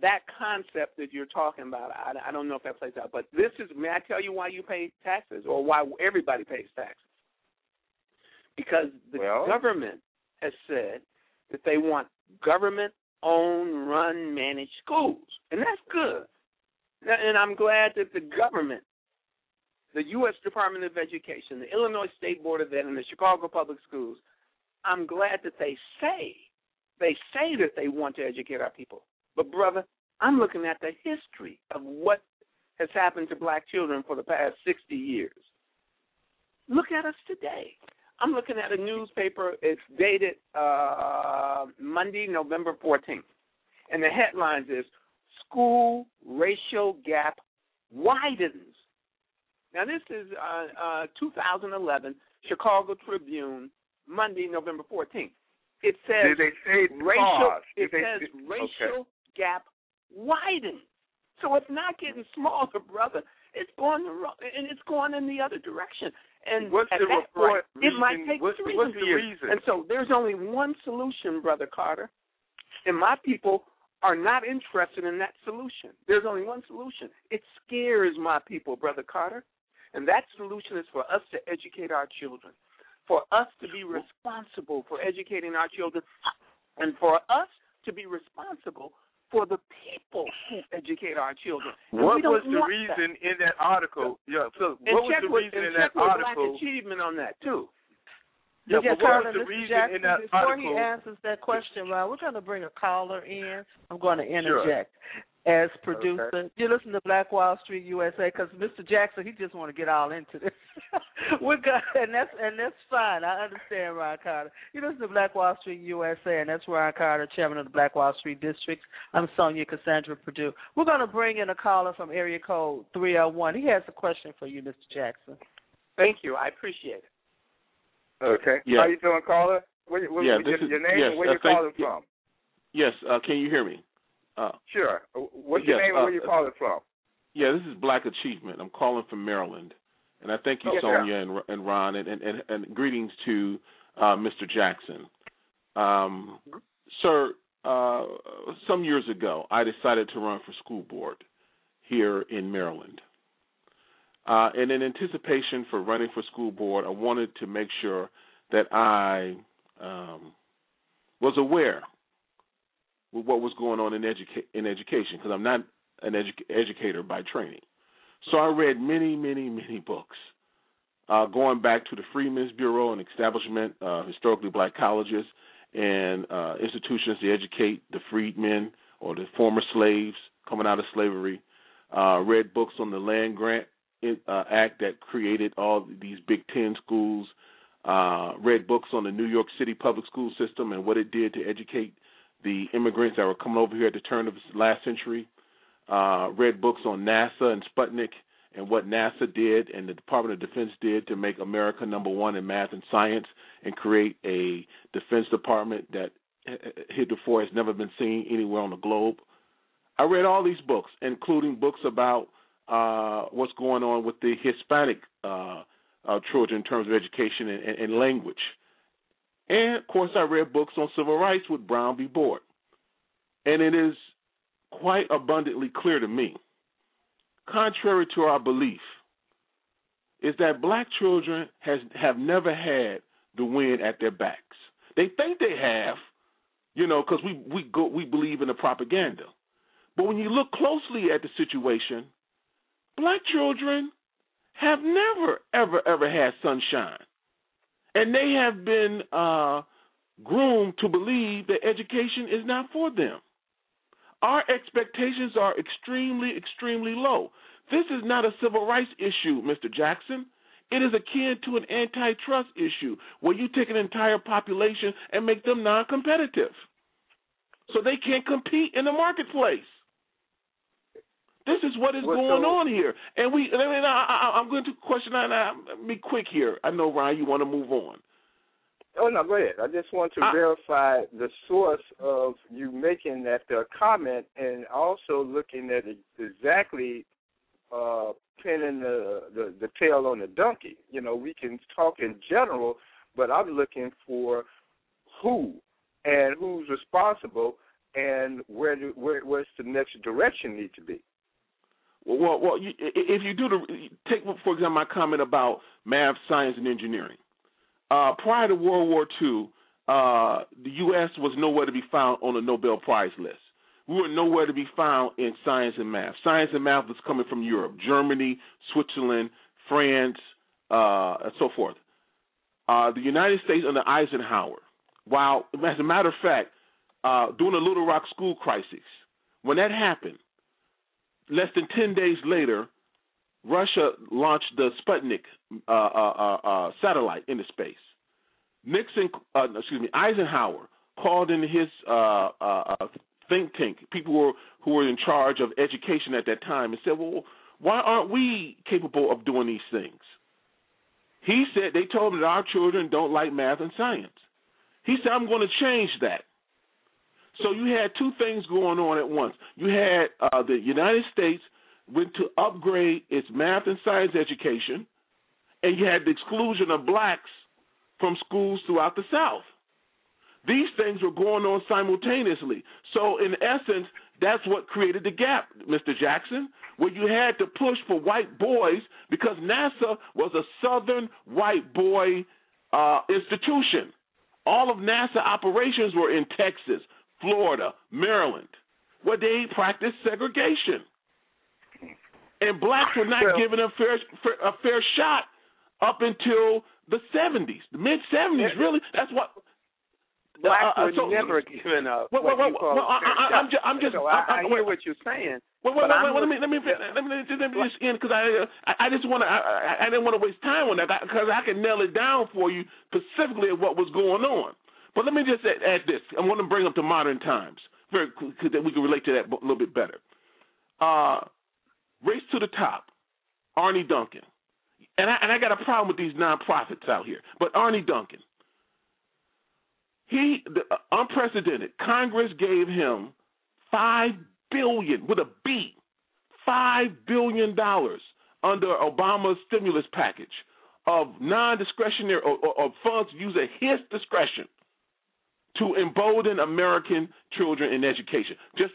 that concept that you're talking about, I, I don't know if that plays out. But this is, may I tell you why you pay taxes, or why everybody pays taxes? Because the Well- government has said that they want government-owned, run, managed schools, and that's good. And I'm glad that the government, the U.S. Department of Education, the Illinois State Board of Ed, and the Chicago Public Schools, I'm glad that they say they say that they want to educate our people. But brother, I'm looking at the history of what has happened to black children for the past 60 years. Look at us today. I'm looking at a newspaper. It's dated uh, Monday, November 14th, and the headlines is "School Racial Gap Widens." Now this is uh, uh, 2011 Chicago Tribune, Monday, November 14th. It says Did they say racial. pause? It they says say- racial okay. Gap widens. So it's not getting smaller, brother. It's going the wrong, and it's going in the other direction. And What's at the that report point, it might take what's- three what's the years. reason? And so there's only one solution, brother Carter, and my people are not interested in that solution. There's only one solution. It scares my people, brother Carter, and that solution is for us to educate our children, for us to be responsible for educating our children, and for us to be responsible for the people who educate our children. What was the reason in that article? Yeah, so And what was check the reason and in that article? Black Achievement on that too. Yeah, Yeah, but what was the reason Jackson, in that before article? he answers that question, Ron, we're going to bring a caller in. I'm going to interject as producer. You listen to Black Wall Street USA because Mr. Jackson, he just want to get all into this. we're good, and that's and that's fine. I understand, Ron Carter. You listen to Black Wall Street USA, and that's Ron Carter, chairman of the Black Wall Street District. I'm Sonja Cassandra Perdue. We're going to bring in a caller from area code 301. He has a question for you, Mr. Jackson. Thank you. I appreciate it. Okay. Yeah. How you doing, caller? Where, where, Yeah, your, this is- your name yes, and where uh, you thank- calling from? Yes, uh, can you hear me? Uh, Sure. What's your Yes, name and uh, where you calling from? yeah, this is Black Achievement. I'm calling from Maryland, and I thank you, sir. Sonja and, and Ron, and, and, and, and greetings to uh, Mr. Jackson. Um, sir, uh, some years ago, I decided to run for school board here in Maryland. Uh, and in anticipation for running for school board, I wanted to make sure that I um, was aware with what was going on in, educa- in education because I'm not an edu- educator by training. So I read many, many, many books, uh, going back to the Freedmen's Bureau and establishment, uh, historically black colleges and uh, institutions to educate the freedmen or the former slaves coming out of slavery. Uh, read books on the land grant uh, act that created all these Big Ten schools. Uh, read books on the New York City public school system and what it did to educate the immigrants that were coming over here at the turn of the last century. Uh, read books on NASA and Sputnik and what NASA did and the Department of Defense did to make America number one in math and science and create a Defense Department that heretofore has never been seen anywhere on the globe. I read all these books, including books about uh, what's going on with the Hispanic uh, uh, children in terms of education and, and, and language. And of course, I read books on civil rights with Brown v. Board. And it is quite abundantly clear to me, contrary to our belief, is that black children has have never had the wind at their backs. They think they have, you know, because we we we believe in the propaganda. But when you look closely at the situation, black children have never ever ever had sunshine, and they have been uh, groomed to believe that education is not for them. Our expectations are extremely, extremely low. This is not a civil rights issue, Mr. Jackson. It is akin to an antitrust issue where you take an entire population and make them non competitive. So they can't compete in the marketplace. This is what is Well, going so- on here. And we, I mean, I, I, I'm going to question, and I, be quick here. I know, Ryan, you want to move on. Oh no, go ahead. I just want to I- verify the source of you making that uh, comment, and also looking at exactly uh, pinning the, the the tail on the donkey. You know, we can talk in general, but I'm looking for who and who's responsible and where do, where where's the next direction need to be. Well, well, you, if you do the take for example my comment about math, science, and engineering. Uh, prior to World War II, uh, the U.S. was nowhere to be found on the Nobel Prize list. We were nowhere to be found in science and math. Science and math was coming from Europe, Germany, Switzerland, France, uh, and so forth. Uh, the United States under Eisenhower, while as a matter of fact, uh, during the Little Rock school crisis, when that happened, less than 10 days later, Russia launched the Sputnik uh, uh, uh, satellite into space. Nixon, uh, excuse me, Eisenhower called in his uh, uh, think tank, people who were, who were in charge of education at that time, and said, "Well, why aren't we capable of doing these things?" He said they told him that our children don't like math and science. He said, "I'm going to change that." So you had two things going on at once. You had uh, the United States went to upgrade its math and science education, and you had the exclusion of blacks from schools throughout the South. These things were going on simultaneously. So, in essence, that's what created the gap, Mr. Jackson, where you had to push for white boys because NASA was a southern white boy uh, institution. All of NASA operations were in Texas, Florida, Maryland, where they practiced segregation. And blacks were not Well- given a fair, a fair shot up until the 70s, the mid 70s. Really, that's what Blacks uh, uh, were so- never given a. Well, what well, you well, call well, I- fair I- shot. I'm ju- I'm just- So I- I, I hear what you're saying. Wait, wait, but wait, let me let me let me let me, let me just end because I, I I just want to I, I didn't want to waste time on that because I can nail it down for you specifically of what was going on. But let me just add, add this. I want to bring up to modern times very that we can relate to that a little bit better. Uh, race to the top, Arne Duncan, and I and I got a problem with these nonprofits out here, but Arne Duncan. He the, uh, unprecedented. Congress gave him five billion with a B, five billion dollars under Obama's stimulus package of non-discretionary or, or, or funds used at his discretion to embolden American children in education, just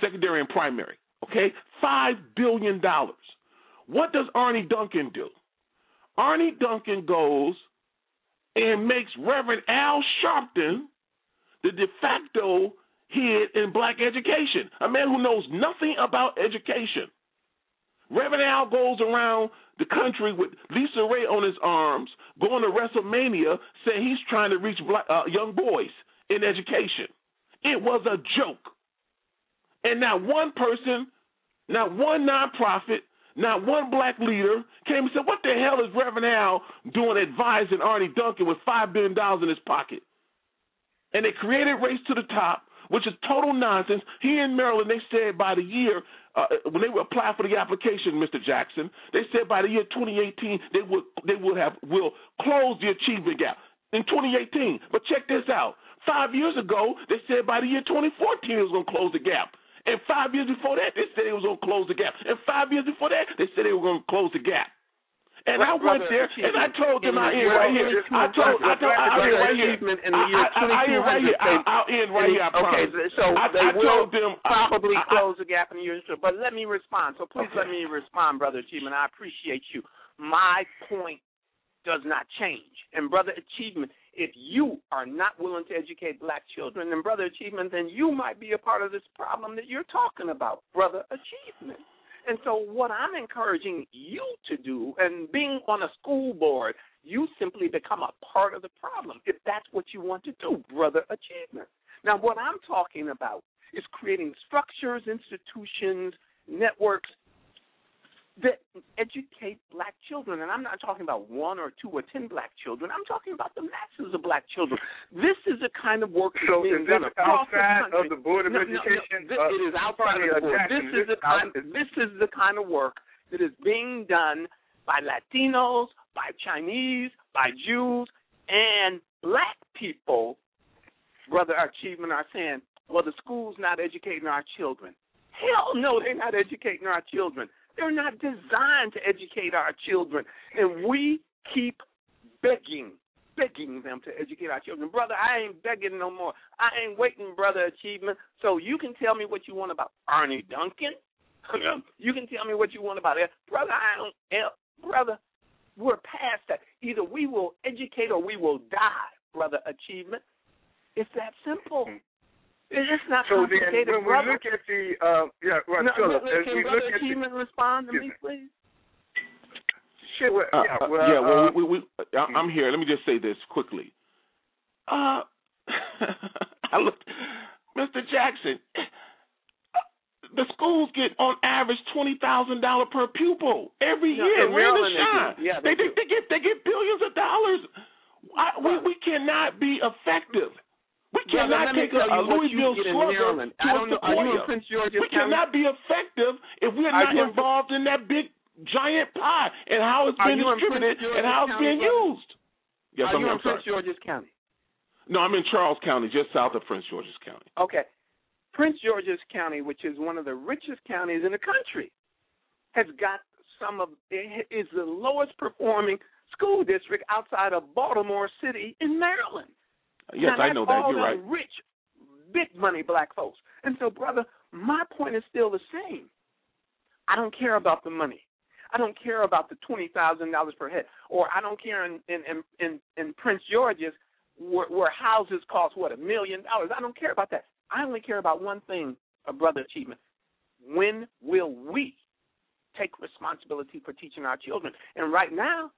secondary and primary. Okay, five billion dollars. What does Arne Duncan do? Arne Duncan goes and makes Reverend Al Sharpton the de facto head in black education, a man who knows nothing about education. Reverend Al goes around the country with Lisa Ray on his arms, going to WrestleMania, saying he's trying to reach black, uh, young boys in education. It was a joke. And not one person, not one nonprofit, not one black leader came and said, What the hell is Reverend Al doing advising Arne Duncan with $5 billion in his pocket? And they created Race to the Top, which is total nonsense. Here in Maryland, they said by the year, uh, when they apply for the application, Mr. Jackson, they said by the year 2018 they would they would have will close the achievement gap in 2018. But check this out: five years ago, they said by the year 2014 it was going to close the gap. And five years before that, they said they was going to close the gap. And five years before that, they said they were going to close the gap. And I went there and I told them I end right here. I told I told I end right here. In the year I, I, I end right here. I, I'll end right here. I okay, so I, they I will told them probably I, close the gap in the year. But let me respond. So please Okay. let me respond, Brother Achievement. I appreciate you. My point does not change. And Brother Achievement, if you are not willing to educate black children, and Brother Achievement, then you might be a part of this problem that you're talking about, Brother Achievement. And so, what I'm encouraging you to do, and being on a school board, you simply become a part of the problem if that's what you want to do, brother achievement. Now, what I'm talking about is creating structures, institutions, networks that educate black children. And I'm not talking about one or two or ten black children. I'm talking about the masses of black children. This is the kind of work that's So being is this done across the outside country. of the Board of No, no, no. Education? This- Uh, it is outside of the board. This is the kind. This is the kind of work that is being done by Latinos, by Chinese, by Jews, and black people. Brother Achievement are saying, "Well, the school's not educating our children." Hell no, they're not educating our children. They're not designed to educate our children. And we keep begging, begging them to educate our children. Brother, I ain't begging no more. I ain't waiting, brother, achievement. So you can tell me what you want about Arne Duncan. you can tell me what you want about it. Brother, I don't, eh, brother, we're past that. Either we will educate or we will die, brother, achievement. It's that simple. It's not So then, complicated, when we look at the, uh, yeah, right, No, Phillip, no, as can we brother look at the, respond to me, please? Shit, well, Uh, yeah, uh, well, yeah, well, uh, we, we, I, I'm here. Let me just say this quickly. Uh, I looked, Mr. Jackson. The schools get on average twenty thousand dollar per pupil every Yeah, year. in Rain Maryland and they shine. Yeah, they, they they, they get they get billions of dollars. I, we we cannot be effective. We cannot take a, a you what you Louisville get in slugger Maryland. to I a don't know- are you in Sequoia. Prince George's we County? cannot be effective if we're not in- involved in that big giant pie and how it's being you in Prince distributed and how it's County, being used. Yes, Are I'm, you I'm in Prince sorry. George's County? No, I'm in Charles County, just south of Prince George's County. Okay. Prince George's County, which is one of the richest counties in the country, has got some of it is the lowest performing school district outside of Baltimore City in Maryland. Yes, now, I know that. You're right. Rich, big money black folks. And so, brother, my point is still the same. I don't care about the money. I don't care about the twenty thousand dollars per head, or I don't care in in in in, in Prince George's where, where houses cost what a million dollars. I don't care about that. I only care about one thing, a brother achievement. When will we take responsibility for teaching our children? And right now,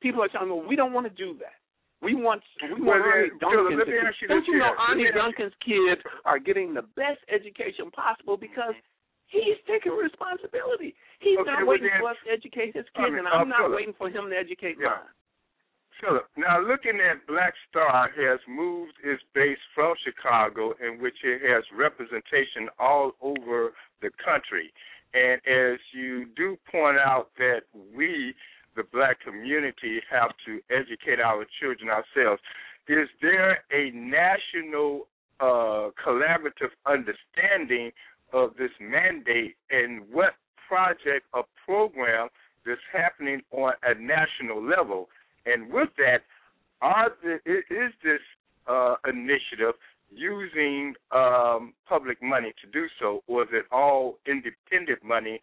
people are telling me well, we don't want to do that. We want we want then, Arne Phillip, Duncan let to me ask you Don't you know here. Let me Arne Duncan's kids are getting the best education possible because he's taking responsibility. He's Okay, not waiting then- for us to educate his I kids, mean, and uh, I'm not Phillip. waiting for him to educate Yeah. mine. Phillip, now looking at Black Star has moved its base from Chicago, in which it has representation all over the country. And as you do point out that we, the black community, have to educate our children ourselves, is there a national uh, collaborative understanding of this mandate and what project or program that's happening on a national level? And with that, are the, is this uh, initiative using um, public money to do so, or is it all independent money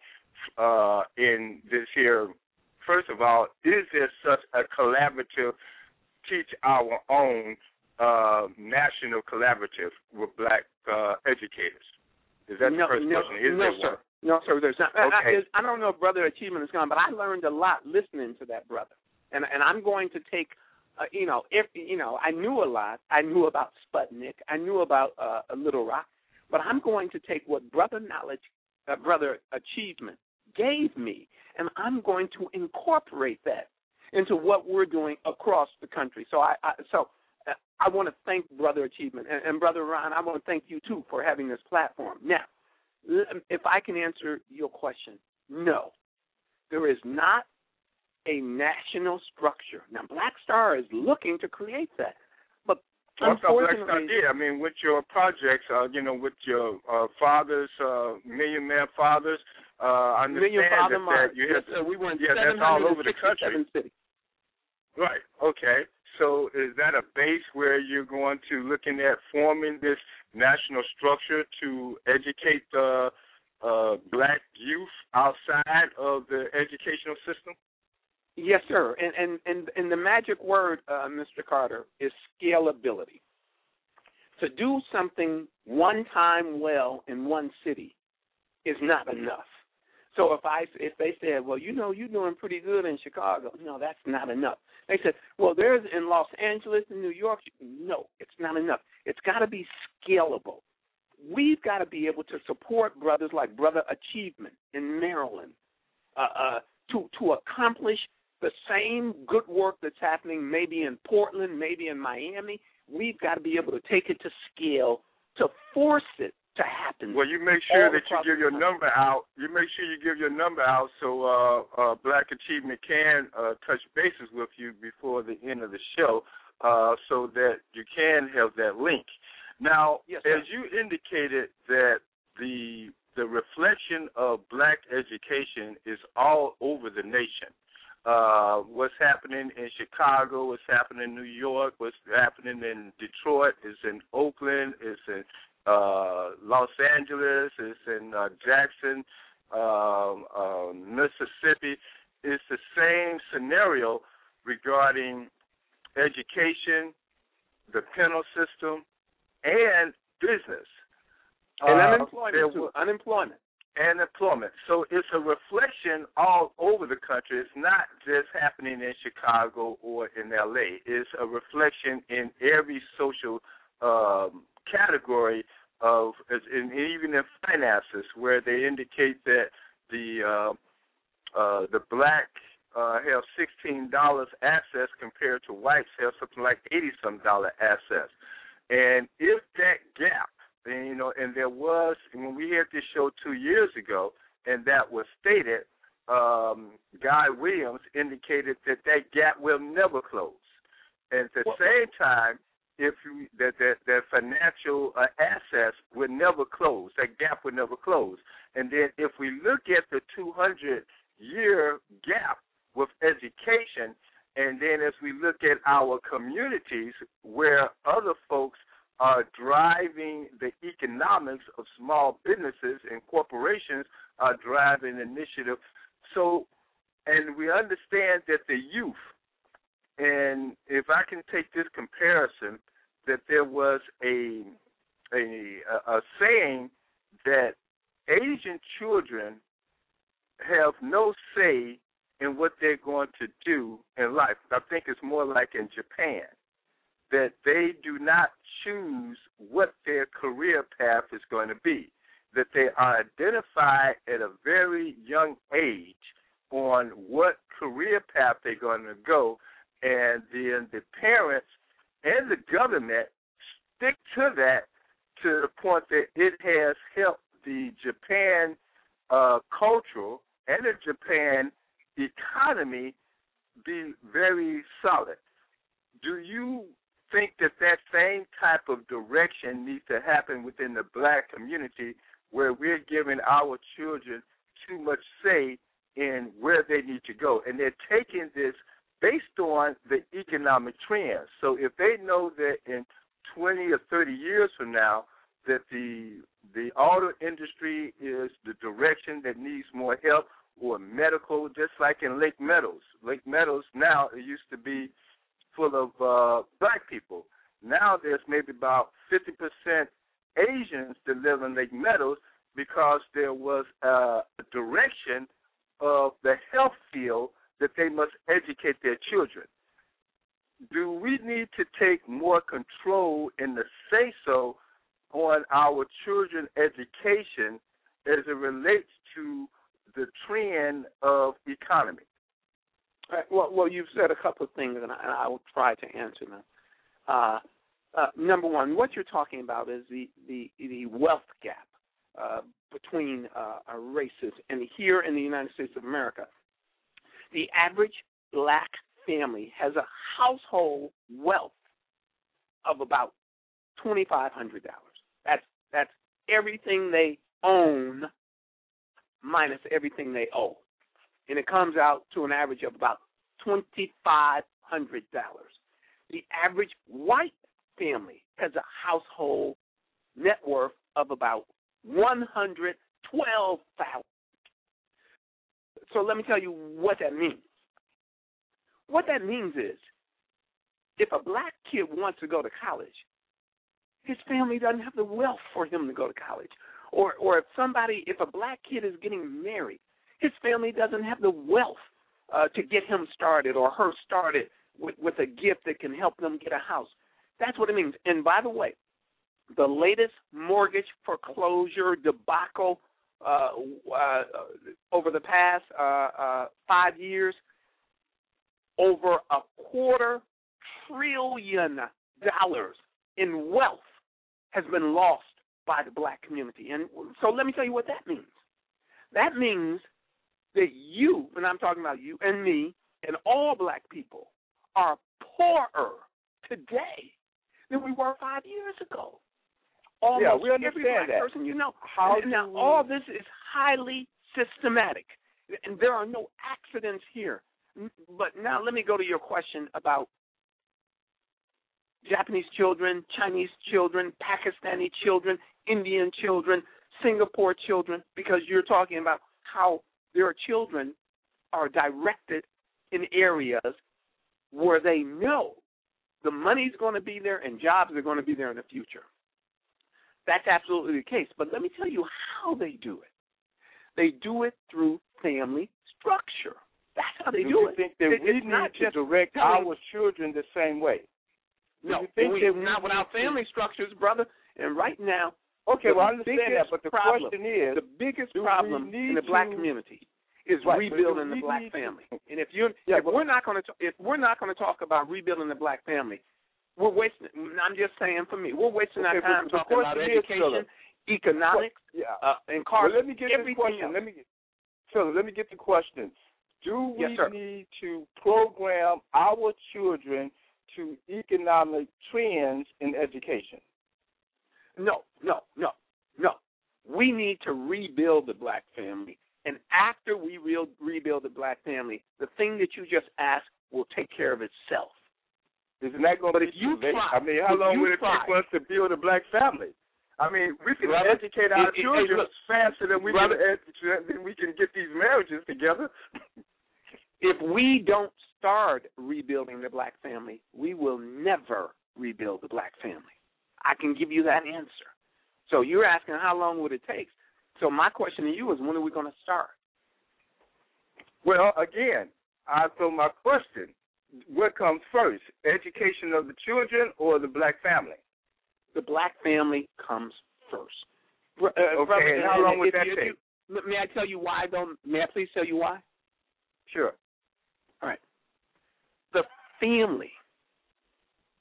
uh, in this here? First of all, is there such a collaborative teach our own uh, national collaborative with black uh, educators? Is that no, the first no, question? Is no, there sir. one? No, sir. There's not. I- Okay. I, I don't know if Brother Achievement is gone, but I learned a lot listening to that brother, and and I'm going to take. Uh, you know, if you know, I knew a lot. I knew about Sputnik. I knew about uh, Little Rock, but I'm going to take what Brother Knowledge, uh, Brother Achievement gave me, and I'm going to incorporate that into what we're doing across the country. So I, I so uh, I want to thank Brother Achievement and, and Brother Ron. I want to thank you too for having this platform. Now, if I can answer your question, no, there is not a national structure. Now, Black Star is looking to create that, but Well, I thought Black Star unfortunately, did. I mean, with your projects, uh, you know, with your uh, fathers, uh, Million Man Fathers, uh, I understand that, that you Yes, have, sir, we in yeah, that's all over the country. cities. Right. Okay. So is that a base where you're going to looking at forming this national structure to educate the uh, black youth outside of the educational system? Yes, sir. And and and, and the magic word, uh, Mr. Carter, is scalability. To do something one time well in one city is not enough. So if I if they said, well, you know, you're doing pretty good in Chicago, no, that's not enough. They said, well, there's in Los Angeles and New York, no, it's not enough. It's got to be scalable. We've got to be able to support brothers like Brother Achievement in Maryland uh, uh, to to accomplish the same good work that's happening maybe in Portland, maybe in Miami. We've got to be able to take it to scale to force it to happen. Well, you make sure that you give your number out. You make sure you give your number out so uh, uh, Black Achievement can uh, touch bases with you before the end of the show, uh, so that you can have that link. Now, Yes, as you indicated that the the reflection of black education is all over the nation. Uh, what's happening in Chicago, what's happening in New York, what's happening in Detroit, is in Oakland, is in uh, Los Angeles, is in uh, Jackson, um, uh, Mississippi. It's the same scenario regarding education, the penal system, and business. And Uh, unemployment too. Unemployment. and employment. So it's a reflection all over the country. It's not just happening in Chicago or in LA. It's a reflection in every social um, category of, and even in finances, where they indicate that the uh, uh, the black uh, have sixteen dollars assets compared to whites have something like eighty some dollar assets. And if that gap, and, you know, and there was when we had this show two years ago, and that was stated, um, Guy Williams indicated that that gap will never close. And at the same time, if you, that that that financial uh, assets would never close, that gap would never close. And then if we look at the 200 year gap with education, and then as we look at our communities where other folks are driving the economics of small businesses and corporations are driving initiative. So, and we understand that the youth, and if I can take this comparison, that there was a a a saying that Asian children have no say in what they're going to do in life. I think it's more like in Japan that they do not choose what their career path is going to be. That they are identified at a very young age on what career path they're going to go, and then the parents and the government stick to that to the point that it has helped the Japan uh, cultural and the Japan economy be very solid. Do you think that that same type of direction needs to happen within the black community where we're giving our children too much say in where they need to go? And they're taking this based on the economic trends. So if they know that in 20 or 30 years from now that the the auto industry is the direction that needs more help or medical, just like in Lake Meadows. Lake Meadows now it used to be full of uh, black people. Now there's maybe about 50% Asians that live in Lake Meadows because there was a direction of the health field that they must educate their children. Do we need to take more control in the say so on our children education as it relates to the trend of economy? Right, well, well, you've said a couple of things, and I, and I will try to answer them. Uh, uh, number one, what you're talking about is the the, the wealth gap uh, between uh, races, and here in the United States of America, the average black family has a household wealth of about twenty five hundred dollars. That's that's everything they own minus everything they owe and it comes out to an average of about $2,500. The average white family has a household net worth of about 112000 So let me tell you what that means. What that means is if a black kid wants to go to college, his family doesn't have the wealth for him to go to college. Or or if somebody if a black kid is getting married, his family doesn't have the wealth uh, to get him started or her started with, with a gift that can help them get a house. That's what it means. And by the way, the latest mortgage foreclosure debacle uh, uh, over the past uh, uh, five years, over a quarter trillion dollars in wealth has been lost by the black community. And so let me tell you what that means. That means that you, and I'm talking about you and me and all black people, are poorer today than we were five years ago. Almost Yeah, we every understand black that. person you know. How and, now all this is highly systematic, and there are no accidents here. But now let me go to your question about Japanese children, Chinese children, Pakistani children, Indian children, Singapore children, because you're talking about how their children are directed in areas where they know the money's going to be there and jobs are going to be there in the future. That's absolutely the case. But let me tell you how they do it. They do it through family structure. That's how they do do you it. think that It- we need to direct our children the same way? Do No, you think we, that we not without family structures, brother. And right now, Okay, well, I understand that, but the problem, question is, the biggest problem in the black to- community is Right, rebuilding the black to- family. And if you Yeah, if but- we're not going to if we're not going to talk about rebuilding the black family, we're wasting. I'm just saying for me, we're wasting Okay, our time talking about education, economics, yeah. uh, and Well, let me get this question. else. Let me get, Phillip, let me get the question. Do we Yes, need to program our children to economic trends in education? No, no, no, no. We need to rebuild the black family. And after we re- rebuild the black family, the thing that you just asked will take care of itself. Isn't that going to be you try- I mean, how long would it take for us to build a black family? I mean, we can educate our it- it- children hey, look, faster than we can than we can get these marriages together. If we don't start rebuilding the black family, we will never rebuild the black family. I can give you that answer. So you're asking how long would it take? So my question to you is when are we going to start? Well, again, I so my question: What comes first, education of the children or the black family? The black family comes first. Uh, Okay, brother, and how long would that you- take? you- may I tell you why? Though, may I please tell you why? Sure. All right. The family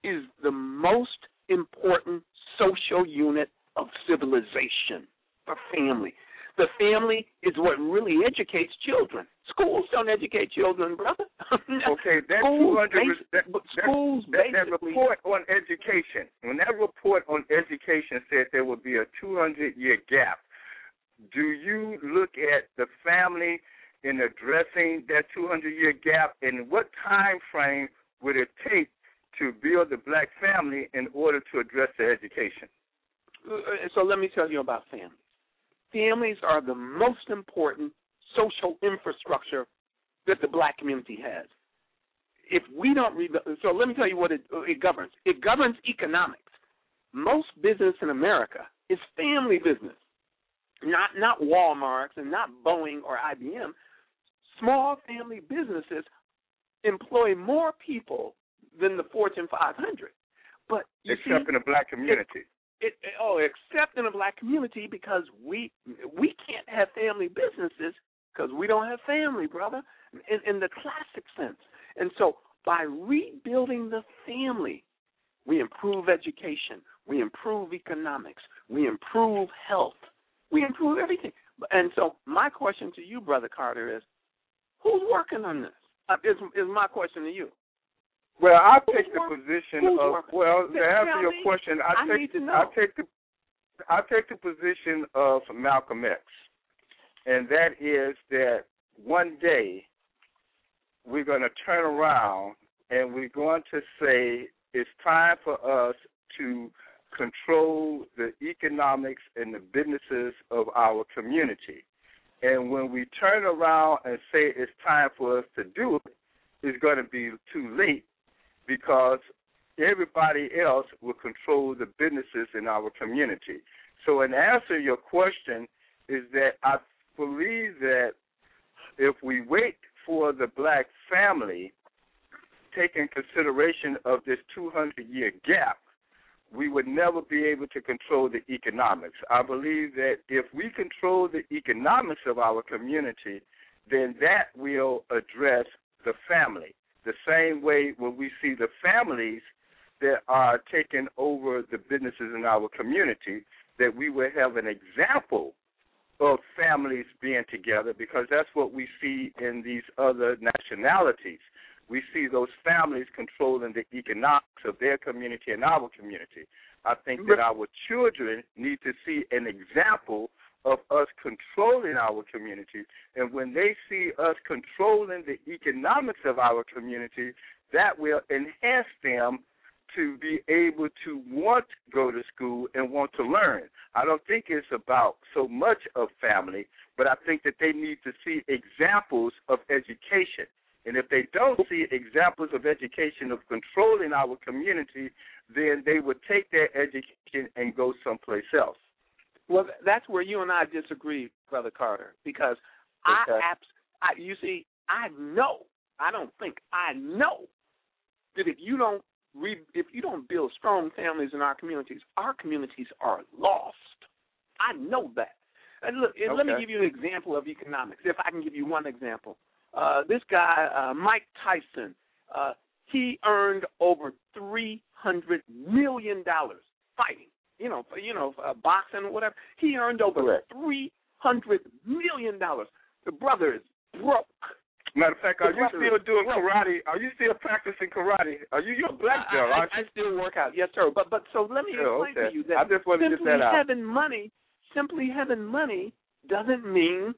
is the most important social unit of civilization. The family. The family is what really educates children. Schools don't educate children, brother. Okay, that schools, two hundred basi- that, that- schools that, that report on education. When that report on education said there would be a two hundred year gap, do you look at the family in addressing that two hundred year gap, and what time frame would it take to build the black family in order to address the education? Uh, so let me tell you about families. Families are the most important social infrastructure that the black community has. If we don't rebuild, so let me tell you what it, it governs. It governs economics. Most business in America is family business, not not Walmart's and not Boeing or IBM. Small family businesses employ more people than the Fortune 500. But Except see, in the black community. It, oh, except in the black community because we we can't have family businesses because we don't have family, brother, in, in the classic sense. And so by rebuilding the family, we improve education, we improve economics, we improve health, we improve everything. And so my question to you, brother Carter, is who's working on this? Uh, is is my question to you? Well, I Who's take the position who's of working? well to answer your me. question. I, I take the. I take the I take the position of Malcolm X, and that is that one day we're going to turn around and we're going to say it's time for us to control the economics and the businesses of our community. And when we turn around and say it's time for us to do it, it's going to be too late because everybody else will control the businesses in our community. So, in answer to your question, is that I believe that if we wait for the black family, taking consideration of this 200 year gap, we would never be able to control the economics. I believe that if we control the economics of our community, then that will address the family. The same way when we see the families that are taking over the businesses in our community, that we will have an example of families being together because that's what we see in these other nationalities. we see those families controlling the economics of their community and our community. I think that our children need to see an example of us controlling our community. And when they see us controlling the economics of our community, that will enhance them to be able to want to go to school and want to learn. I don't think it's about so much of family, but I think that they need to see examples of education. And if they don't see examples of education of controlling our community, then they would take their education and go someplace else. Well, that's where you and I disagree, Brother Carter, because I, Okay. abs- I, you see, I know, I don't think, I know that if you don't re, if you don't build strong families in our communities, our communities are lost. I know that. And look, and let me give you an example of economics. If I can give you one example, uh, this guy uh, Mike Tyson, uh, he earned over three hundred million dollars fighting. You know, you know, uh, boxing or whatever. He earned over three hundred million dollars. The brother is broke. Matter of fact, are The you still doing broke. karate? Are you still practicing karate? Are you you're a black I, belt, I, aren't you? I still work out, yes, sir. But but so let me Yeah, explain okay. to you that I just wanted to get simply that out. having money, simply having money doesn't mean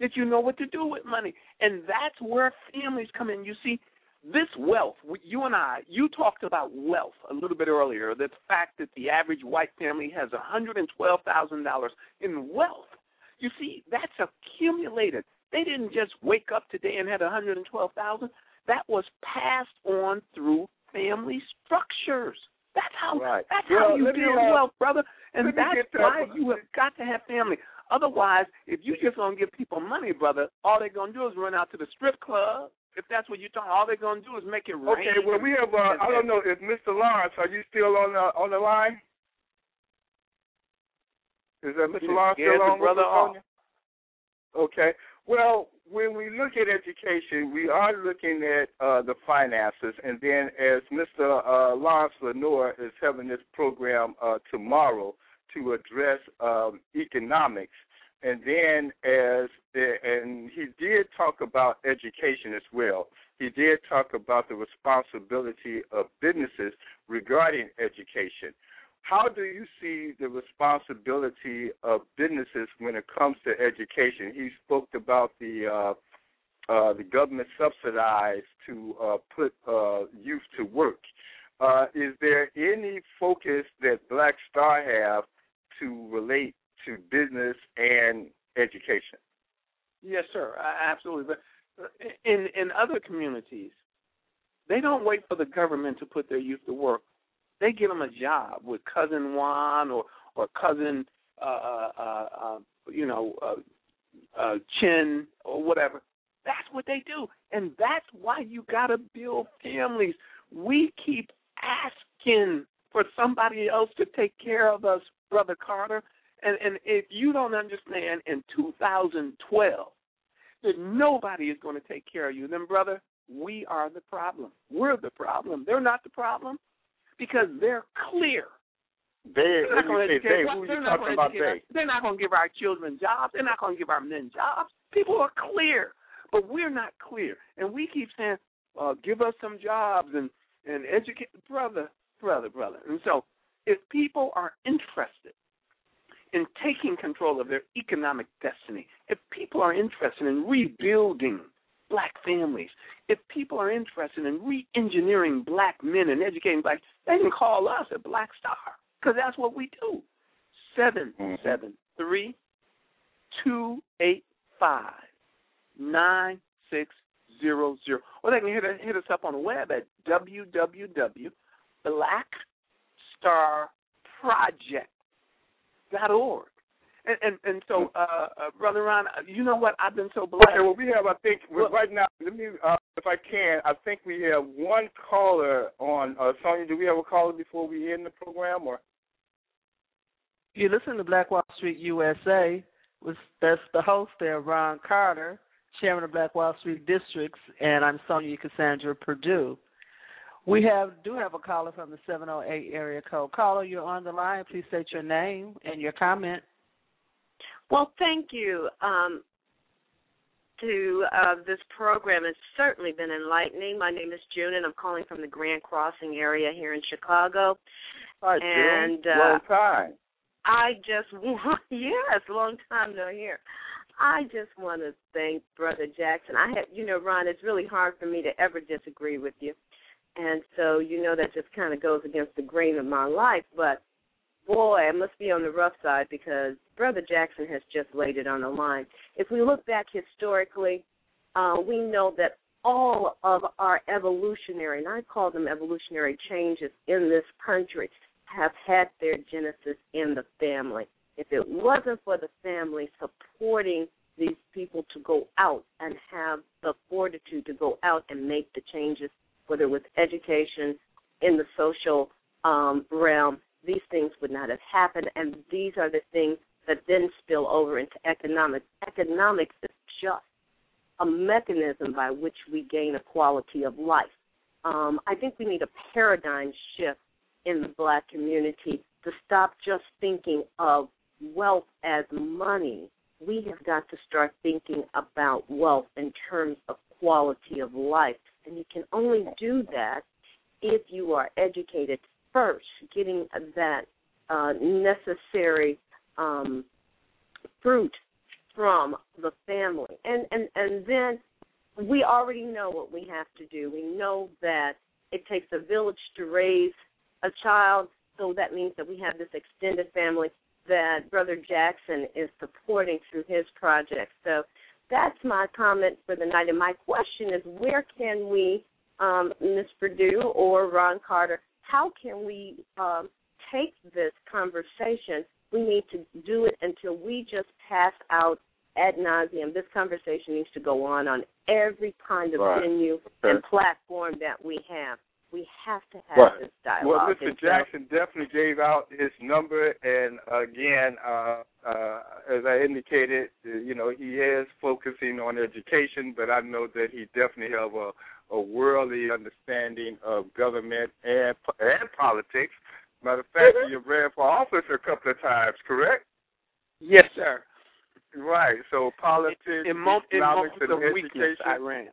that you know what to do with money, and that's where families come in. You see, this wealth. You and I, you talked about wealth a little bit earlier. The fact that the average white family has one hundred and twelve thousand dollars in wealth. You see, that's accumulated. They didn't just wake up today and had one hundred and twelve thousand. That was passed on through family structures. That's how Right. that's Well, how you let me, build uh, wealth, brother. And that's why you have got to have family. Otherwise, if you just gonna give people money, brother, all they're gonna do is run out to the strip club. If that's what you're talking, all they're gonna do is make it rain. Okay, well we have uh, I don't know if Mr. Lawrence, are you still on the on the line? Is that Mr. Lawrence still on brother on? Okay. Well, when we look at education, we are looking at uh, the finances, and then as Mr. Uh, Lawrence LeNoir is having this program uh, tomorrow to address um, economics, and then as and he did talk about education as well. He did talk about the responsibility of businesses regarding education. How do you see the responsibility of businesses when it comes to education? He spoke about the uh, uh, the government subsidized to uh, put uh, youth to work. Uh, is there any focus that Black Star have to relate to business and education? Yes, sir. Absolutely. But uh, in in other communities, they don't wait for the government to put their youth to work. They give them a job with cousin Juan or or cousin uh, uh, uh, uh, you know uh, uh, Chin or whatever. That's what they do, and that's why you got to build families. We keep asking for somebody else to take care of us, brother Carter. And and if you don't understand, in 2012 that nobody is going to take care of you, then brother, we are the problem. We're the problem. They're not the problem because they're clear. They, They're not going to educate. they, who they're not going to educate they? us. They're not going to give our children jobs. They're not going to give our men jobs. People are clear, but we're not clear, and we keep saying, uh, "Give us some jobs and and educate, brother, brother, brother." And so, if people are interested in taking control of their economic destiny, if people are interested in rebuilding black families, if people are interested in re-engineering black men and educating black, they can call us at Black Star because that's what we do. Seven seven three two eight five nine six zero zero, or they can hit, hit us up on the web at www.blackstarproject.org. And and and so, uh, uh, brother Ron, uh, you know what? I've been so blessed. Okay, well, we have, I think, well, right now, let me, uh, if I can, I think we have one caller on. Uh, Sonja, do we have a caller before we end the program? or? You listen to Black Wall Street USA. Was that's the host there, Ron Carter, chairman of Black Wall Street Districts, and I'm Sonja Cassandra Perdue. We have do have a caller from the 708 area code. Caller, you're on the line. Please state your name and your comment. Well, thank you. Um, to uh, this program. It's certainly been enlightening. My name is June, and I'm calling from the Grand Crossing area here in Chicago. Hi, and June. uh, Long time. I just want, yes, long time no here. I just want to thank Brother Jackson. I have, you know, Ron, it's really hard for me to ever disagree with you. And so, you know, that just kind of goes against the grain of my life. But boy, I must be on the rough side because Brother Jackson has just laid it on the line. If we look back historically, uh, we know that all of our evolutionary, and I call them evolutionary changes in this country, have had their genesis in the family. If it wasn't for the family supporting these people to go out and have the fortitude to go out and make the changes, whether it was education, in the social um, realm, these things would not have happened. And these are the things that then spill over into economics. Economics is just a mechanism by which we gain a quality of life. Um, I think we need a paradigm shift in the black community to stop just thinking of wealth as money. We have got to start thinking about wealth in terms of quality of life. And you can only do that if you are educated first, getting that uh, necessary um, fruit from the family. And, and, and then we already know what we have to do. We know that it takes a village to raise a child, so that means that we have this extended family that Brother Jackson is supporting through his project. So that's my comment for the night. And my question is where can we, um, Ms. Perdue or Ron Carter, how can we um, take this conversation? We need to do it until we just pass out ad nauseum. This conversation needs to go on on every kind of Right. venue Okay. and platform that we have. We have to have Right. this dialogue. Well. Mr. And Jackson definitely gave out his number, and again, uh, uh, as I indicated, uh, you know, he is focusing on education, but I know that he definitely have a, a worldly understanding of government and and politics. Matter of fact, Mm-hmm. you ran for office a couple of times, correct? Yes, sir. Right. So politics, In, mo- in economics, moments of and weakness, education. I ran.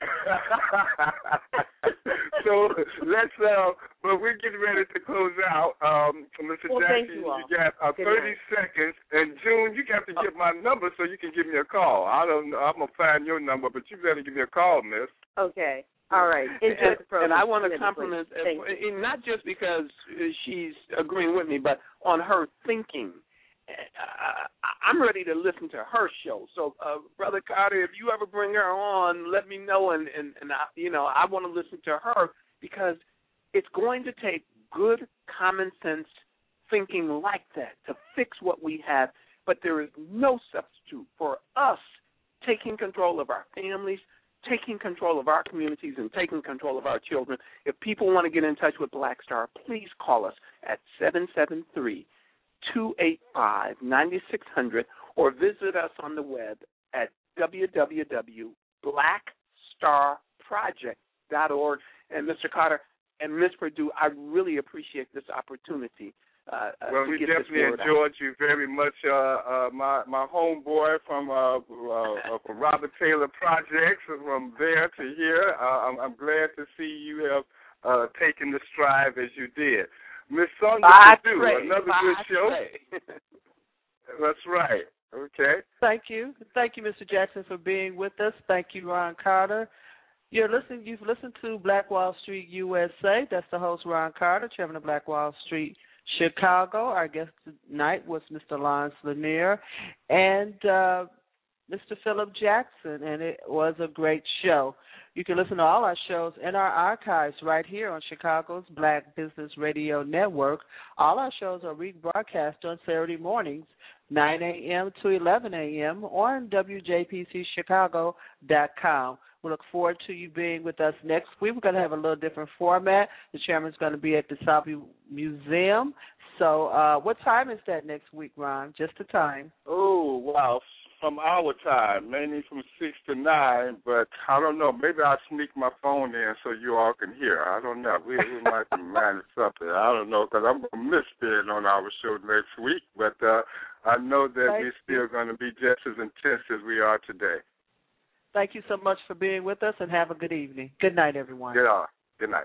so let's uh but we're getting ready to close out. Um Mr. Well, thank Jackson, you all. got uh, Good thirty night. seconds and June you got to get my number so you can give me a call. I don't know I'm gonna find your number, but you better give me a call, miss. Okay. All right. Enjoy and, the program. and I want to compliment, uh, Thank and not just because uh, she's agreeing with me, but on her thinking. Uh, I'm ready to listen to her show. So, uh, Brother Carter, if you ever bring her on, let me know, and and, and I, you know I want to listen to her because it's going to take good common sense thinking like that to fix what we have. But there is no substitute for us taking control of our families, taking control of our communities, and taking control of our children. If people want to get in touch with Black Star, please call us at 773 285 9600 or visit us on the web at www.blackstarproject.org. And Mr. Carter and Ms. Perdue, I really appreciate this opportunity. Uh, uh, Well, we definitely word out. enjoyed you very much. Uh, uh, my my homeboy from uh, uh, from Robert Taylor Projects, from there to here. Uh, I'm, I'm glad to see you have uh, taken the strive as you did. Miss Sonja Bye, Perdue, Trey. another Bye, good show. That's right. Okay. Thank you. Thank you, Mr. Jackson, for being with us. Thank you, Ron Carter. You're listening. You've listened to Black Wall Street USA. That's the host, Ron Carter, chairman of Black Wall Street Chicago. Our guest tonight was Mr. Lance LeNoir and uh, Mr. Phillip Jackson, and it was a great show. You can listen to all our shows in our archives right here on Chicago's Black Business Radio Network. All our shows are rebroadcast on Saturday mornings, 9 a.m. to 11 a.m. on WJPCChicago.com. We look forward to you being with us next week. We're going to have a little different format. The chairman's going to be at the Southview Museum. So, uh, what time is that next week, Ron? Just the time. Oh wow, from our time, mainly from six to nine. But I don't know. Maybe I'll sneak my phone in so you all can hear. I don't know. We, we might be managing something. I don't know because I'm gonna miss being on our show next week. But uh, I know that Thank we're still going to be just as intense as we are today. Thank you so much for being with us, and have a good evening. Good night, everyone. Good, uh, good night.